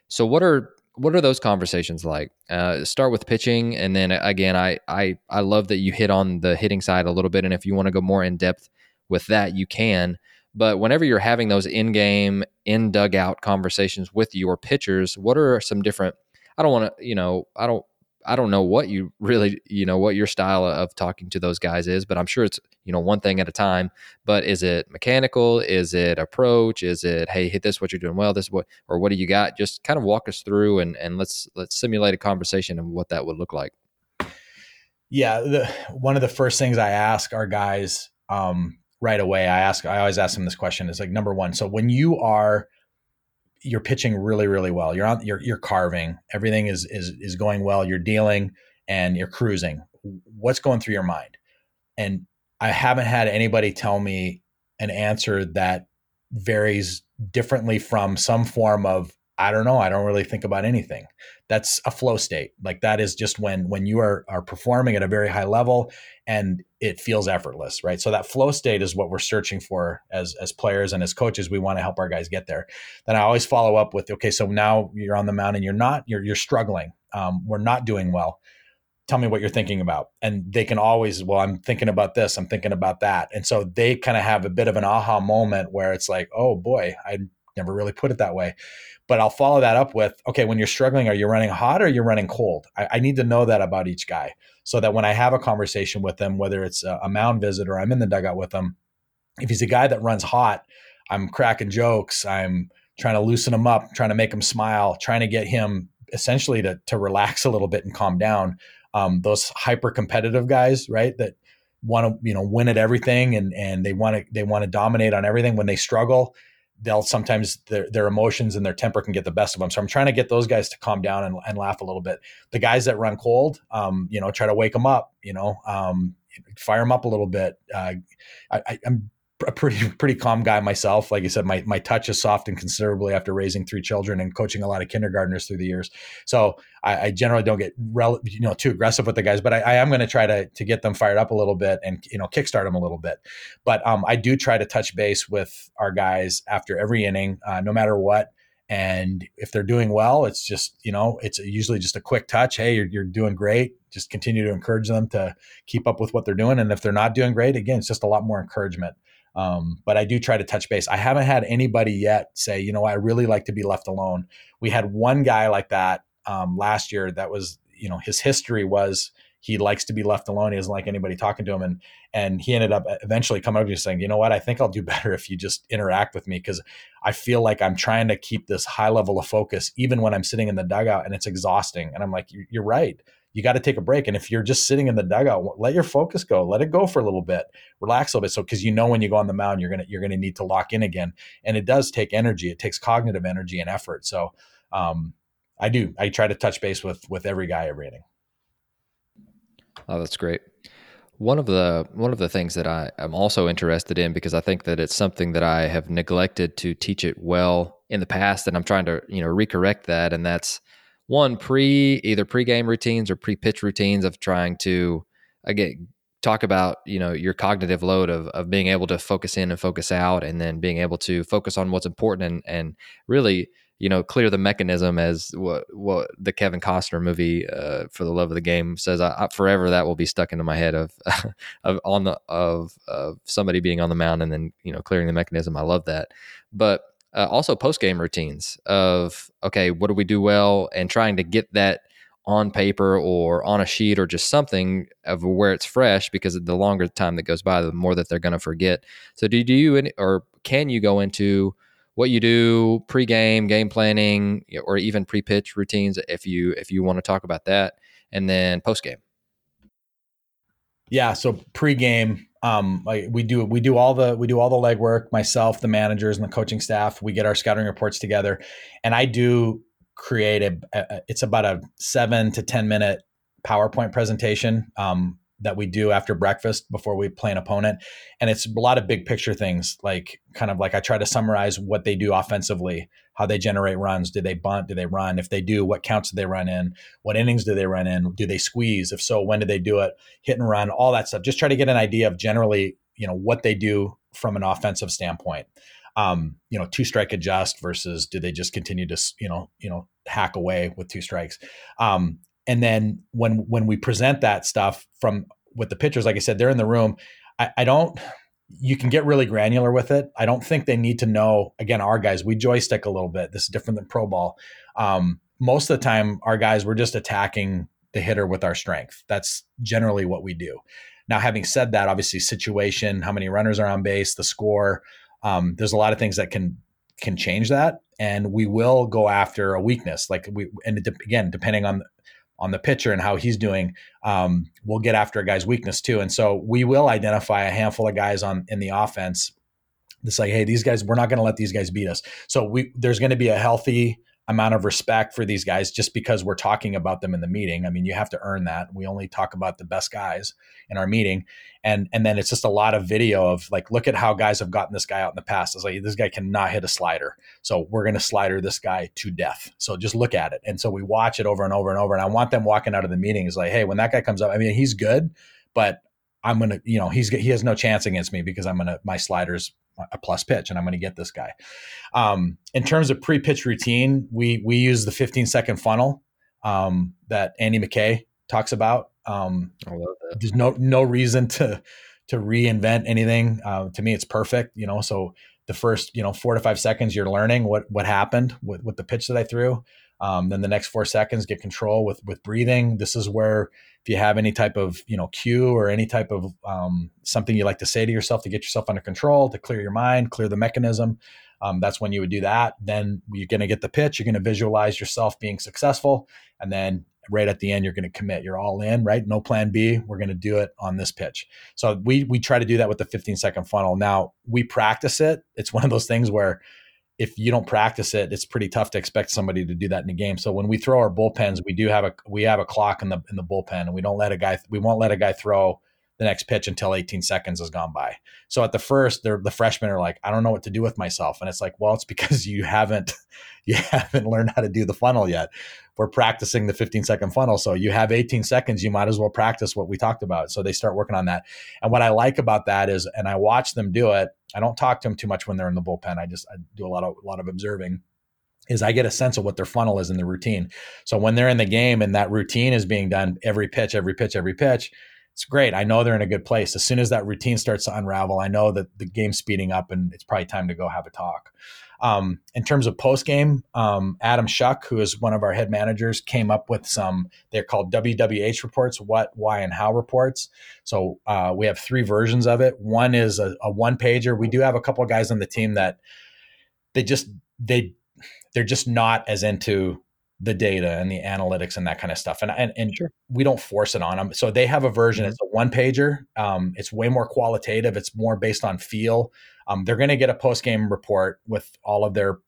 [SPEAKER 1] So what are what are those conversations like? Uh, start with pitching, and then again, I I I love that you hit on the hitting side a little bit, and if you want to go more in depth with that, you can. But whenever you're having those in game, in dugout conversations with your pitchers, what are some different? I don't want to, you know, I don't I don't know what you really, you know, what your style of talking to those guys is, but I'm sure it's, you know, one thing at a time. But is it mechanical? Is it approach? Is it, hey, hit this what you're doing well, this what or what do you got? Just kind of walk us through and and let's let's simulate a conversation and what that would look like.
[SPEAKER 2] Yeah, the, one of the first things I ask our guys um, right away, I ask, I always ask them this question: is like number one. So when you are you're pitching really really well. You're on you're, you're carving. Everything is is is going well. You're dealing and you're cruising. What's going through your mind? And i haven't had anybody tell me an answer that varies differently from some form of I don't know. I don't really think about anything. That's a flow state. Like that is just when when you are are performing at a very high level and it feels effortless, right? So that flow state is what we're searching for as as players and as coaches. We want to help our guys get there. Then I always follow up with, okay, so now you're on the mountain, you're not, you're you're struggling. Um, we're not doing well. Tell me what you're thinking about. And they can always, well, I'm thinking about this, I'm thinking about that. And so they kind of have a bit of an aha moment where it's like, oh boy, I never really put it that way. But I'll follow that up with, okay, when you're struggling, are you running hot or you're running cold? I, I, need to know that about each guy so that when I have a conversation with them, whether it's a, a mound visit or I'm in the dugout with them, if he's a guy that runs hot, I'm cracking jokes. I'm trying to loosen him up, trying to make him smile, trying to get him essentially to, to relax a little bit and calm down. Um, those hyper competitive guys, right? That want to, you know, win at everything and, and they want to, they want to dominate on everything when they struggle they'll sometimes their, their emotions and their temper can get the best of them. So I'm trying to get those guys to calm down and, and laugh a little bit. The guys that run cold, um, you know, try to wake them up, you know, um, fire them up a little bit. Uh, I, am a pretty pretty calm guy myself. Like I said, my my touch has softened considerably after raising three children and coaching a lot of kindergartners through the years. So I, I generally don't get rel- you know too aggressive with the guys, but I, I am going to try to to get them fired up a little bit and you know kickstart them a little bit. But um, I do try to touch base with our guys after every inning, uh, no matter what. And if they're doing well, it's just you know it's usually just a quick touch. Hey, you're, you're doing great. Just continue to encourage them to keep up with what they're doing. And if they're not doing great, again, it's just a lot more encouragement. Um, but I do try to touch base. I haven't had anybody yet say, you know, I really like to be left alone. We had one guy like that um, last year. That was, you know, his history was he likes to be left alone. He doesn't like anybody talking to him, and and he ended up eventually coming up to me saying, you know what, I think I'll do better if you just interact with me because I feel like I'm trying to keep this high level of focus even when I'm sitting in the dugout and it's exhausting. And I'm like, you're right you got to take a break. And if you're just sitting in the dugout, let your focus go. Let it go for a little bit. Relax a little bit. So because you know when you go on the mound, you're gonna you're gonna need to lock in again. And it does take energy. It takes cognitive energy and effort. So um, I do. I try to touch base with with every guy every inning.
[SPEAKER 1] Oh, that's great. One of the one of the things that I am also interested in because I think that it's something that I have neglected to teach it well in the past, and I'm trying to you know recorrect that, and that's one pre either pre-game routines or pre-pitch routines of trying to again talk about you know your cognitive load of, of being able to focus in and focus out and then being able to focus on what's important and, and really you know clear the mechanism as what what the Kevin Costner movie uh, for the love of the game says. I, I, forever that will be stuck into my head of of on the of of somebody being on the mound and then you know clearing the mechanism. I love that. But uh, also post game routines of okay, what do we do well, and trying to get that on paper or on a sheet or just something of where it's fresh because the longer time that goes by, the more that they're going to forget. So, do, do you any, or can you go into what you do pre-game, game planning, or even pre-pitch routines if you if you want to talk about that, and then post-game?
[SPEAKER 2] Yeah, so pre-game, um, like we do we do all the we do all the legwork myself the managers and the coaching staff. We get our scouting reports together. And i do create a, a it's about a seven to ten minute powerpoint presentation um, that we do after breakfast before we play an opponent. And it's a lot of big picture things like kind of like i try to summarize what they do offensively how they generate runs. Do they bunt? Do they run? If they do what counts do they run in? What innings do they run in? Do they squeeze? If so when do they do it? Hit and run all that stuff. Just try to get an idea of generally you know what they do from an offensive standpoint. Um, you know two strike adjust versus do they just continue to you know you know hack away with two strikes. Um, and then when when we present that stuff from with the pitchers, like I said, they're in the room. I, I don't. You can get really granular with it. I don't think they need to know. Again, our guys, we joystick a little bit. This is different than pro ball. Um, most of the time, our guys, we're just attacking the hitter with our strength. That's generally what we do. Now, having said that, obviously, situation, how many runners are on base, the score. Um, there's a lot of things that can can change that, and we will go after a weakness. Like we, and again, depending on on the pitcher and how he's doing, um, we'll get after a guy's weakness too. And so we will identify a handful of guys on in the offense. It's like, hey, these guys, we're not going to let these guys beat us. So we there's going to be a healthy amount of respect for these guys just because we're talking about them in the meeting. I mean, you have to earn that. We only talk about the best guys in our meeting. And and then it's just a lot of video of like, look at how guys have gotten this guy out in the past. It's like this guy cannot hit a slider. So we're gonna slider this guy to death. So just look at it. And so we watch it over and over and over. And I want them walking out of the meeting is like, hey, when that guy comes up, I mean, he's good, but I'm gonna, you know, he's he has no chance against me because I'm gonna my sliders a plus pitch and I'm going to get this guy. Um, in terms of pre-pitch routine, we we use the 15 second funnel um, that Andy McKay talks about. Um, there's no no reason to to reinvent anything. Uh, to me, it's perfect. You know, so the first you know four to five seconds you're learning what what happened with, with the pitch that I threw. Um, then the next four seconds get control with with breathing. This is where if you have any type of you know cue or any type of um, something you like to say to yourself to get yourself under control to clear your mind clear the mechanism um, that's when you would do that. Then you're going to get the pitch you're going to visualize yourself being successful and then right at the end you're going to commit. You're all in right? No plan b. We're going to do it on this pitch. So we we try to do that with the 15 second funnel. Now we practice it. It's one of those things where if you don't practice it, it's pretty tough to expect somebody to do that in a game. So when we throw our bullpens, we do have a we have a clock in the in the bullpen, and we don't let a guy we won't let a guy throw the next pitch until 18 seconds has gone by. So at the first, the freshmen are like, I don't know what to do with myself, and it's like, well, it's because you haven't you haven't learned how to do the funnel yet. We're practicing the 15 second funnel, so you have 18 seconds. You might as well practice what we talked about. So they start working on that. And what I like about that is, and I watch them do it I don't talk to them too much when they're in the bullpen. I just I do a lot of a lot of observing. Is I get a sense of what their funnel is in the routine. So when they're in the game and that routine is being done every pitch, every pitch, every pitch, it's great. I know they're in a good place. As soon as that routine starts to unravel, I know that the game's speeding up and it's probably time to go have a talk. Um, in terms of post game, um, Adam Shuck, who is one of our head managers, came up with some. They're called WWH reports, what, why, and how reports. So uh, we have three versions of it. One is a, a one pager. We do have a couple of guys on the team that they just they they're just not as into the data and the analytics and that kind of stuff. And and, and sure. we don't force it on them. So they have a version. Mm-hmm. It's a one pager. Um, it's way more qualitative. It's more based on feel. Um, they're going to get a post game report with all of their,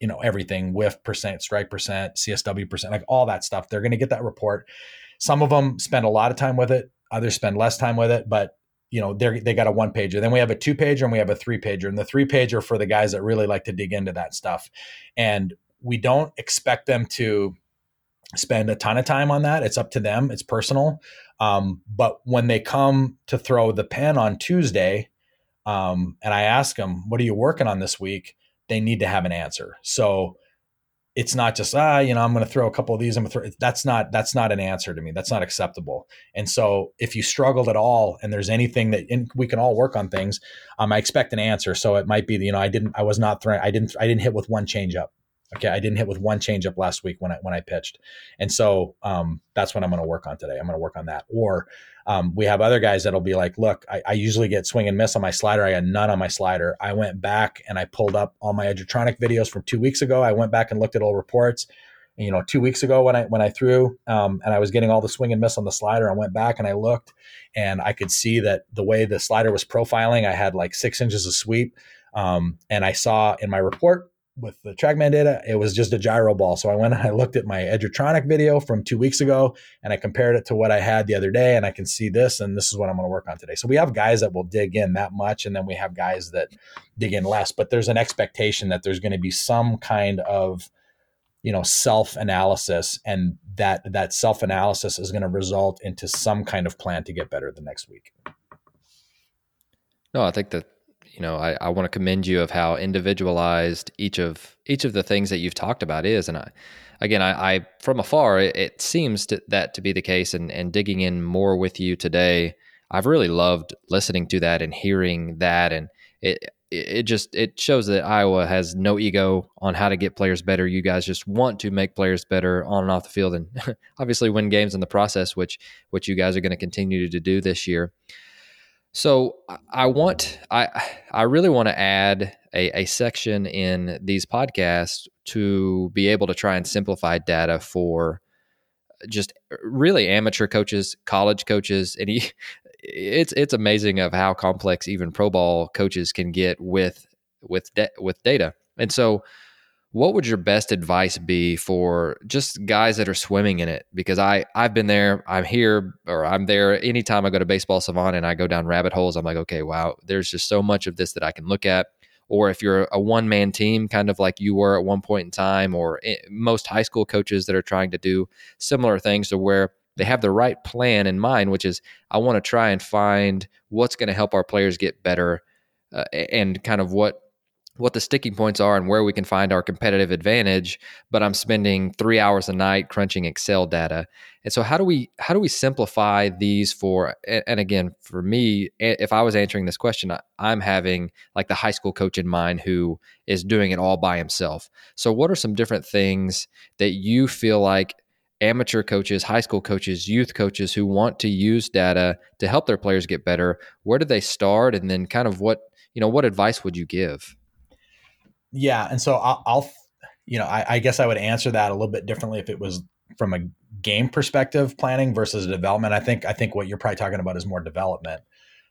[SPEAKER 2] you know, everything whiff percent, strike percent, CSW percent, like all that stuff. They're going to get that report. Some of them spend a lot of time with it. Others spend less time with it, but you know they they got a one pager then we have a two pager and we have a three pager and the three pager for the guys that really like to dig into that stuff and we don't expect them to spend a ton of time on that. It's up to them. It's personal. Um, but when they come to throw the pen on Tuesday, um, and I ask them, "What are you working on this week?" They need to have an answer. So it's not just ah, you know, I'm going to throw a couple of these. I'm going to throw. That's not that's not an answer to me. That's not acceptable. And so if you struggled at all, and there's anything that we can all work on things, um, I expect an answer. So it might be, you know, I didn't, I was not throwing, I didn't, I didn't hit with one changeup. Okay, I didn't hit with one changeup last week when I when I pitched, and so um, that's what I'm going to work on today. I'm going to work on that. Or um, we have other guys that'll be like, look, I, I, usually get swing and miss on my slider. I got none on my slider. I went back and I pulled up all my Edgertronic videos from two weeks ago. I went back and looked at old reports. You know, two weeks ago when I when I threw um, and I was getting all the swing and miss on the slider, I went back and I looked, and I could see that the way the slider was profiling, I had like six inches of sweep. Um, and I saw in my report with the TrackMan data, it was just a gyro ball. So I went and I looked at my Edgertronic video from two weeks ago and I compared it to what I had the other day and I can see this and this is what I'm going to work on today. So we have guys that will dig in that much and then we have guys that dig in less, but there's an expectation that there's going to be some kind of you know self-analysis and that that self-analysis is going to result into some kind of plan to get better the next week.
[SPEAKER 1] No, I think that you know, I, I want to commend you of how individualized each of each of the things that you've talked about is. And I, again, I, I from afar, it, it seems to, that to be the case. And, and digging in more with you today, I've really loved listening to that and hearing that. And it it just it shows that Iowa has no ego on how to get players better. You guys just want to make players better on and off the field, and obviously win games in the process, which which you guys are going to continue to do this year. So I want I I really want to add a, a section in these podcasts to be able to try and simplify data for just uh, really amateur coaches, college coaches, and he, it's it's amazing of how complex even pro ball coaches can get with with de- with data. And so what would your best advice be for just guys that are swimming in it? Because I I've been there, I'm here, or I'm there anytime I go to Baseball Savant and I go down rabbit holes. I'm like, okay, wow, there's just so much of this that I can look at. Or if you're a one man team, kind of like you were at one point in time, or most high school coaches that are trying to do similar things to where they have the right plan in mind, which is I want to try and find what's going to help our players get better uh, and kind of what what the sticking points are and where we can find our competitive advantage but i'm spending three hours a night crunching excel data and so how do we how do we simplify these for and again for me if i was answering this question i'm having like the high school coach in mind who is doing it all by himself so what are some different things that you feel like amateur coaches, high school coaches, youth coaches who want to use data to help their players get better, where do they start? And then kind of what, you know, what advice would you give?
[SPEAKER 2] Yeah. And so I'll, I'll you know, I, I, guess I would answer that a little bit differently if it was from a game perspective planning versus development. I think, I think what you're probably talking about is more development.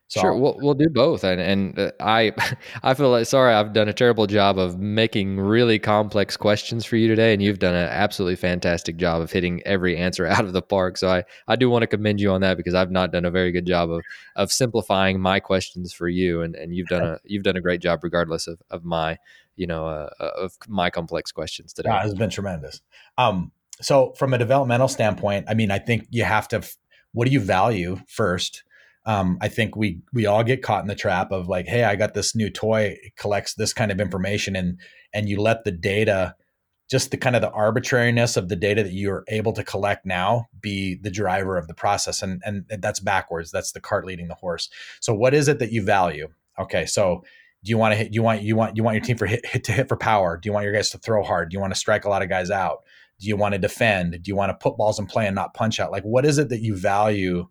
[SPEAKER 1] So sure, we'll we'll do both, and and uh, I I feel like sorry I've done a terrible job of making really complex questions for you today, and you've done an absolutely fantastic job of hitting every answer out of the park. So I I do want to commend you on that because I've not done a very good job of of simplifying my questions for you, and and you've done a you've done a great job regardless of of my you know uh, uh of my complex questions today.
[SPEAKER 2] Yeah, it's been tremendous. Um, so from a developmental standpoint, I mean, I think you have to. What do you value first? um, I think we we all get caught in the trap of like, hey, I got this new toy, it collects this kind of information, and and you let the data, just the kind of the arbitrariness of the data that you're able to collect now, be the driver of the process, and and that's backwards. That's the cart leading the horse. So, what is it that you value? Okay, so do you want to hit? You want you want you want your team for hit, hit to hit for power? Do you want your guys to throw hard? Do you want to strike a lot of guys out? Do you want to defend? Do you want to put balls in play and not punch out? Like, what is it that you value?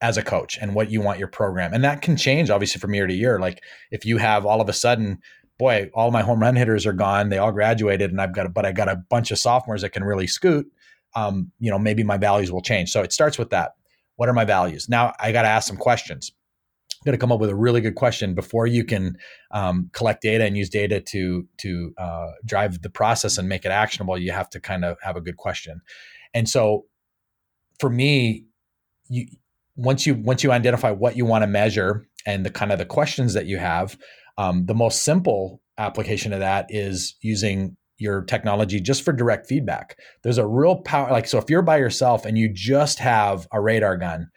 [SPEAKER 2] as a coach and what you want your program. And that can change obviously from year to year. Like if you have all of a sudden, boy, all my home run hitters are gone, they all graduated and I've got a, but I got a bunch of sophomores that can really scoot. Um, you know, maybe my values will change. So it starts with that. What are my values? Now I got to ask some questions. Got to come up with a really good question before you can um, collect data and use data to to uh, drive the process and make it actionable. You have to kind of have a good question. And so, for me, you once you once you identify what you want to measure and the kind of the questions that you have, um, the most simple application of that is using your technology just for direct feedback. There's a real power. Like so, if you're by yourself and you just have a radar gun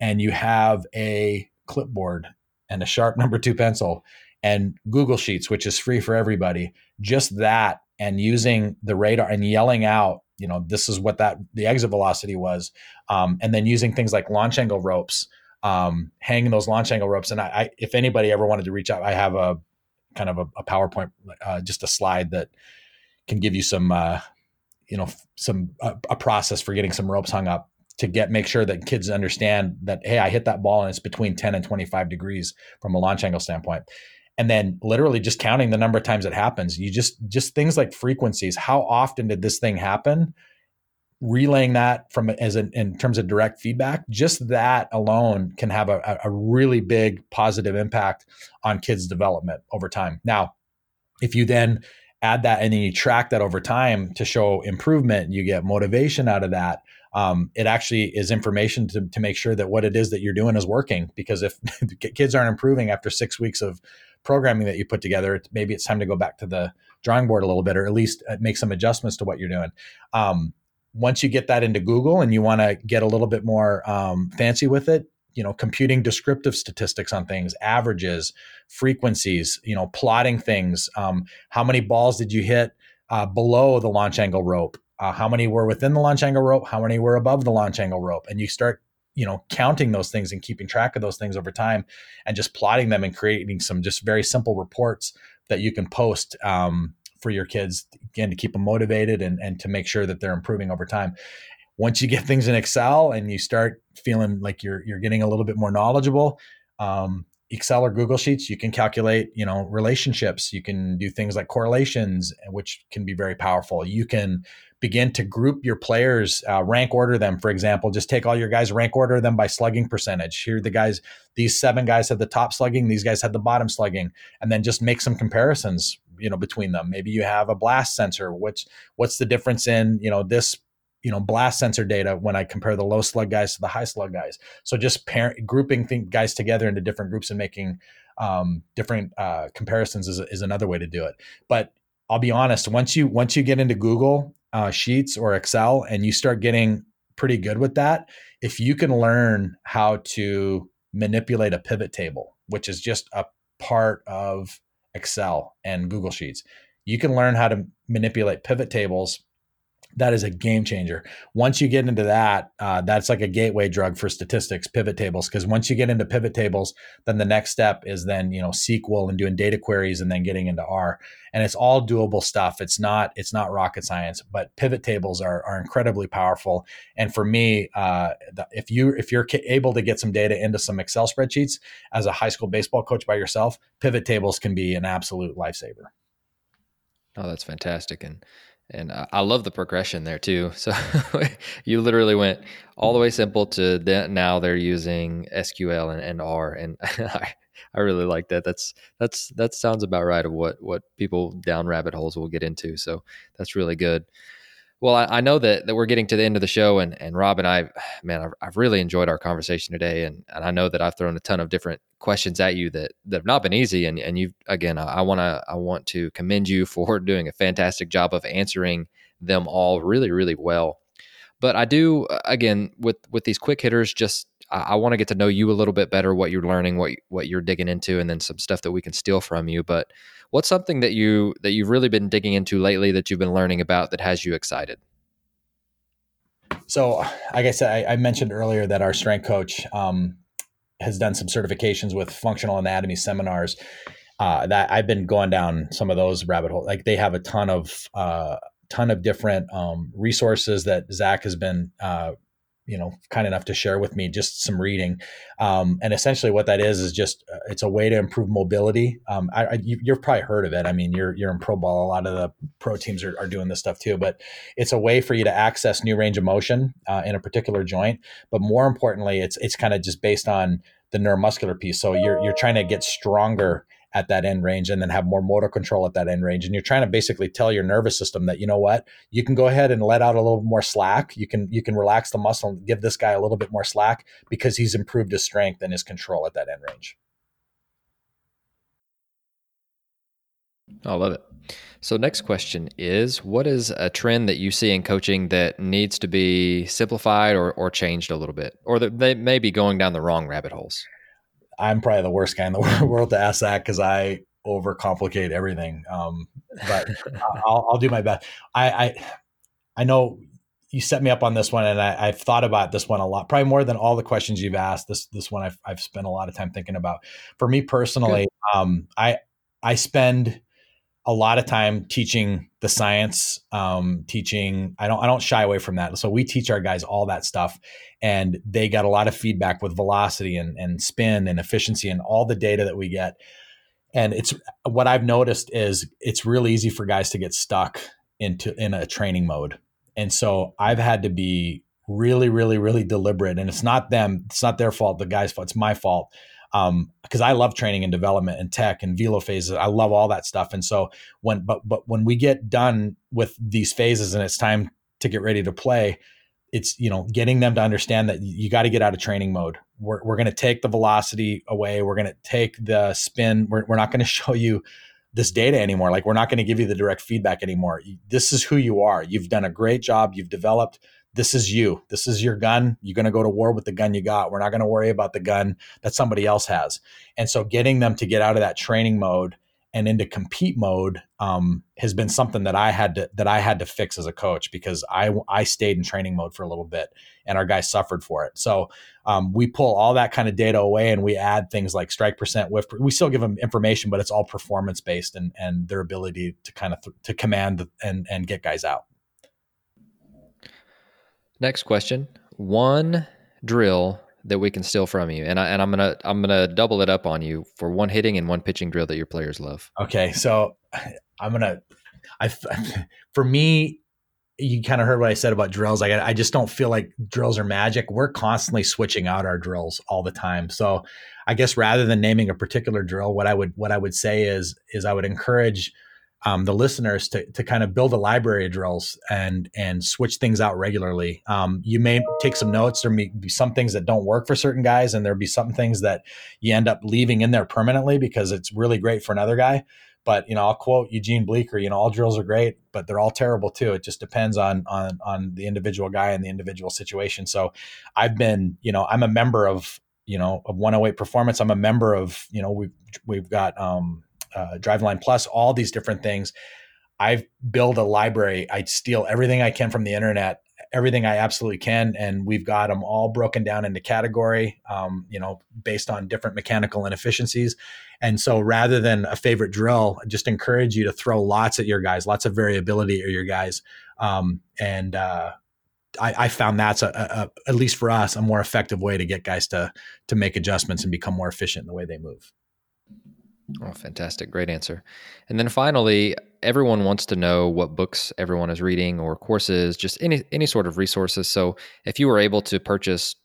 [SPEAKER 2] and you have a clipboard and a sharp number two pencil and Google Sheets, which is free for everybody, just that and using the radar and yelling out you know this is what that the exit velocity was um, and then using things like launch angle ropes um, hanging those launch angle ropes. And I, I, if anybody ever wanted to reach out i have a kind of a, a powerpoint uh, just a slide that can give you some uh, you know some a, a process for getting some ropes hung up to get make sure that kids understand that hey i hit that ball and it's between 10 and 25 degrees from a launch angle standpoint. And then literally just counting the number of times it happens. You just just things like frequencies how often did this thing happen? Relaying that from as an, in terms of direct feedback just that alone can have a, a really big positive impact on kids development over time. Now if you then add that and then you track that over time to show improvement you get motivation out of that um, it actually is information to, to make sure that what it is that you're doing is working because if kids aren't improving after six weeks of programming that you put together, maybe it's time to go back to the drawing board a little bit, or at least uh, make some adjustments to what you're doing. Um, once you get that into Google and you want to get a little bit more um, fancy with it, you know, computing descriptive statistics on things, averages, frequencies, you know, plotting things. Um, how many balls did you hit uh, below the launch angle rope? Uh, how many were within the launch angle rope? How many were above the launch angle rope? And you start you know counting those things and keeping track of those things over time and just plotting them and creating some just very simple reports that you can post um, for your kids again to keep them motivated and, and to make sure that they're improving over time once you get things in excel and you start feeling like you're you're getting a little bit more knowledgeable um, excel or google sheets you can calculate you know relationships you can do things like correlations which can be very powerful you can begin to group your players, uh, rank order them. For example, just take all your guys, rank order them by slugging percentage. Here, the guys, these seven guys had the top slugging, these guys had the bottom slugging, and then just make some comparisons. you know between them maybe you have a blast sensor which what's the difference in you know this you know blast sensor data when i compare the low slug guys to the high slug guys so just parent grouping guys together into different groups and making um, different uh, comparisons is, is another way to do it but i'll be honest once you once you get into google uh, sheets or excel and you start getting pretty good with that if you can learn how to manipulate a pivot table which is just a part of excel and google sheets you can learn how to manipulate pivot tables that is a game changer. Once you get into that, uh, that's like a gateway drug for statistics, pivot tables. Because once you get into pivot tables, then the next step is then you know SQL and doing data queries and then getting into R. And it's all doable stuff. It's not it's not rocket science, but pivot tables are are incredibly powerful. And for me, uh, if you if you're able to get some data into some Excel spreadsheets as a high school baseball coach by yourself, pivot tables can be an absolute lifesaver.
[SPEAKER 1] Oh, that's fantastic. And and I love the progression there too. So you literally went all the way simple to now they're using SQL and, and R, and I, I really like that. That's that's that sounds about right of what what people down rabbit holes will get into. So that's really good. Well, I, I, know that, that we're getting to the end of the show, and, and Rob and I, man, I've, I've, really enjoyed our conversation today, and, and I know that I've thrown a ton of different questions at you that, that have not been easy, and and you again, I want to I want to commend you for doing a fantastic job of answering them all really really well. But I do uh, again with with these quick hitters, just I, I want to get to know you a little bit better, what you're learning, what what you're digging into, and then some stuff that we can steal from you. But What's something that you that you've really been digging into lately that you've been learning about that has you excited?
[SPEAKER 2] So, like I said, I, I mentioned earlier that our strength coach um, has done some certifications with functional anatomy seminars. Uh, that I've been going down some of those rabbit holes. Like they have a ton of uh, ton of different um, resources that Zach has been uh, you know kind enough to share with me just some reading. Um, and essentially what that is is just uh, it's a way to improve mobility. Um, I, I, you, have probably heard of it. I mean you're you're in pro ball. A lot of the pro teams are, are doing this stuff too but it's a way for you to access new range of motion uh, in a particular joint. But more importantly it's it's kind of just based on the neuromuscular piece. So you're you're trying to get stronger at that end range and then have more motor control at that end range. And you're trying to basically tell your nervous system that, you know what, you can go ahead and let out a little more slack. You can, you can relax the muscle and give this guy a little bit more slack because he's improved his strength and his control at that end range.
[SPEAKER 1] I love it. So, next question is What is a trend that you see in coaching that needs to be simplified or, or changed a little bit, or that they may be going down the wrong rabbit holes?
[SPEAKER 2] I'm probably the worst guy in the world to ask that because I overcomplicate everything. Um, but I'll, I'll, do my best. I, I, I know you set me up on this one, and I, have thought about this one a lot, probably more than all the questions you've asked. This this one I've I've spent a lot of time thinking about. For me personally, um, I I spend a lot of time teaching the science um, teaching i don't i don't shy away from that. So we teach our guys all that stuff and they got a lot of feedback with velocity and, and spin and efficiency and all the data that we get. And it's what i've noticed is it's really easy for guys to get stuck into in a training mode. And so i've had to be really really really deliberate and it's not them it's not their fault the guy's fault it's my fault um because I love training and development and tech and velo phases. I love all that stuff. And so when but but when we get done with these phases and it's time to get ready to play, it's you know getting them to understand that you got to get out of training mode. We're we're going to take the velocity away. We're going to take the spin. We're we're not going to show you this data anymore. Like we're not going to give you the direct feedback anymore. This is who you are. You've done a great job. You've developed this is you. This is your gun. You're going to go to war with the gun you got. We're not going to worry about the gun that somebody else has. And so getting them to get out of that training mode and into compete mode um, has been something that I had to that I had to fix as a coach because I I stayed in training mode for a little bit and our guys suffered for it. So um, we pull all that kind of data away and we add things like strike percent, whiff. We still give them information, but it's all performance based and and their ability to kind of th- to command and and get guys out.
[SPEAKER 1] Next question. One drill that we can steal from you, and I and I'm gonna I'm gonna double it up on you for one hitting and one pitching drill that your players love.
[SPEAKER 2] Okay, so I'm gonna, I for me, you kind of heard what I said about drills. Like I, I just don't feel like drills are magic. We're constantly switching out our drills all the time. So I guess rather than naming a particular drill, what I would what I would say is is I would encourage um, the listeners to, to kind of build a library of drills and and switch things out regularly. Um, you may take some notes. There may be some things that don't work for certain guys, and there'll be some things that you end up leaving in there permanently because it's really great for another guy. But you know, I'll quote Eugene Bleecker. You know, all drills are great, but they're all terrible too. It just depends on on on the individual guy and the individual situation. So, I've been, you know, I'm a member of you know of 108 Performance. I'm a member of you know we've we've got um, uh, Driveline Plus, all these different things. I build a library. I steal everything I can from the internet, everything I absolutely can, and we've got them all broken down into category, um, you know, based on different mechanical inefficiencies. And so, rather than a favorite drill, I just encourage you to throw lots at your guys, lots of variability at your guys, um, and uh, I, I, found that's a, a, at least for us a more effective way to get guys to to make adjustments and become more efficient in the way they move.
[SPEAKER 1] Oh, fantastic. Great answer. And then finally, everyone wants to know what books everyone is reading or courses, just any any sort of resources. So, if you were able to purchase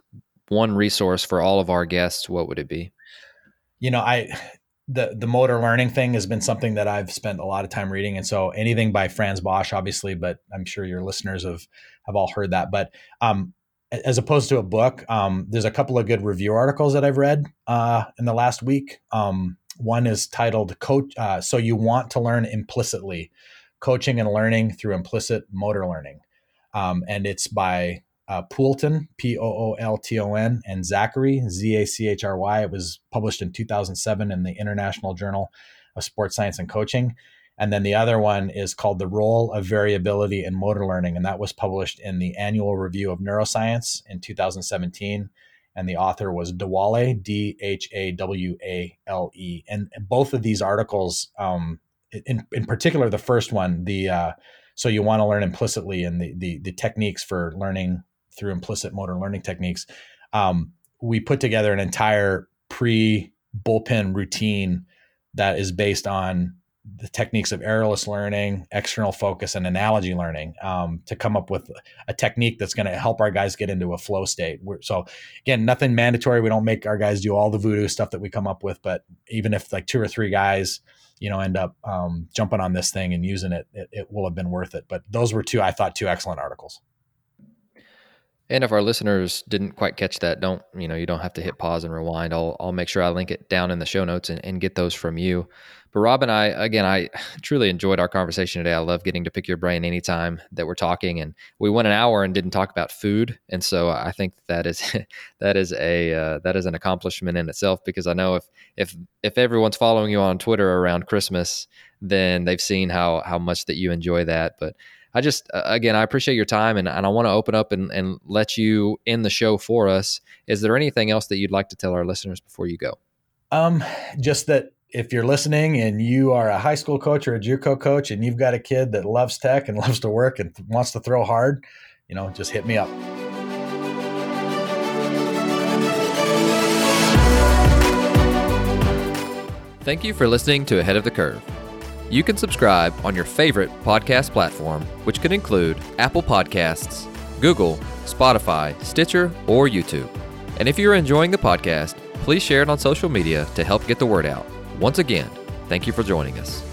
[SPEAKER 1] one resource for all of our guests, what would it be?
[SPEAKER 2] You know, I the the motor learning thing has been something that I've spent a lot of time reading, and so anything by Frans Bosch, obviously, but I'm sure your listeners have have all heard that. But um, as opposed to a book, um, there's a couple of good review articles that I've read uh, in the last week. Um, one is titled "Coach." Uh, so you want to learn implicitly, coaching and learning through implicit motor learning, um, and it's by uh, Poolton, P O O L T O N, and Zachry, Z A C H R Y. It was published in 2007 in the International Journal of Sports Science and Coaching. And then the other one is called The Role of Variability in Motor Learning. And that was published in the Annual Review of Neuroscience in 2017 and the author was Dhawale, D H A W A L E. And both of these articles, um, in in particular, the first one, the uh, so you want to learn implicitly and the, the the techniques for learning through implicit motor learning techniques. Um, we put together an entire pre bullpen routine that is based on the techniques of errorless learning, external focus, and analogy learning um, to come up with a technique that's going to help our guys get into a flow state. We're, so, again, nothing mandatory. We don't make our guys do all the voodoo stuff that we come up with, but even if like two or three guys, you know, end up um, jumping on this thing and using it, it, it will have been worth it. But those were two, I thought, two excellent articles.
[SPEAKER 1] And if our listeners didn't quite catch that, don't you know you don't have to hit pause and rewind. I'll I'll make sure I link it down in the show notes and, and get those from you. But Rob and I, again, I truly enjoyed our conversation today. I love getting to pick your brain anytime that we're talking, and we went an hour and didn't talk about food, and so I think that is that is a uh, that is an accomplishment in itself because I know if if if everyone's following you on Twitter around Christmas, then they've seen how how much that you enjoy that. But I just again I appreciate your time and, and I want to open up and, and let you in the show for us. Is there anything else that you'd like to tell our listeners before you go?
[SPEAKER 2] Um, just that if you're listening and you are a high school coach or a JUCO coach and you've got a kid that loves tech and loves to work and wants to throw hard, you know, just hit me up.
[SPEAKER 1] Thank you for listening to Ahead of the Curve. You can subscribe on your favorite podcast platform, which could include Apple Podcasts, Google, Spotify, Stitcher, or YouTube. And if you're enjoying the podcast, please share it on social media to help get the word out. Once again, thank you for joining us.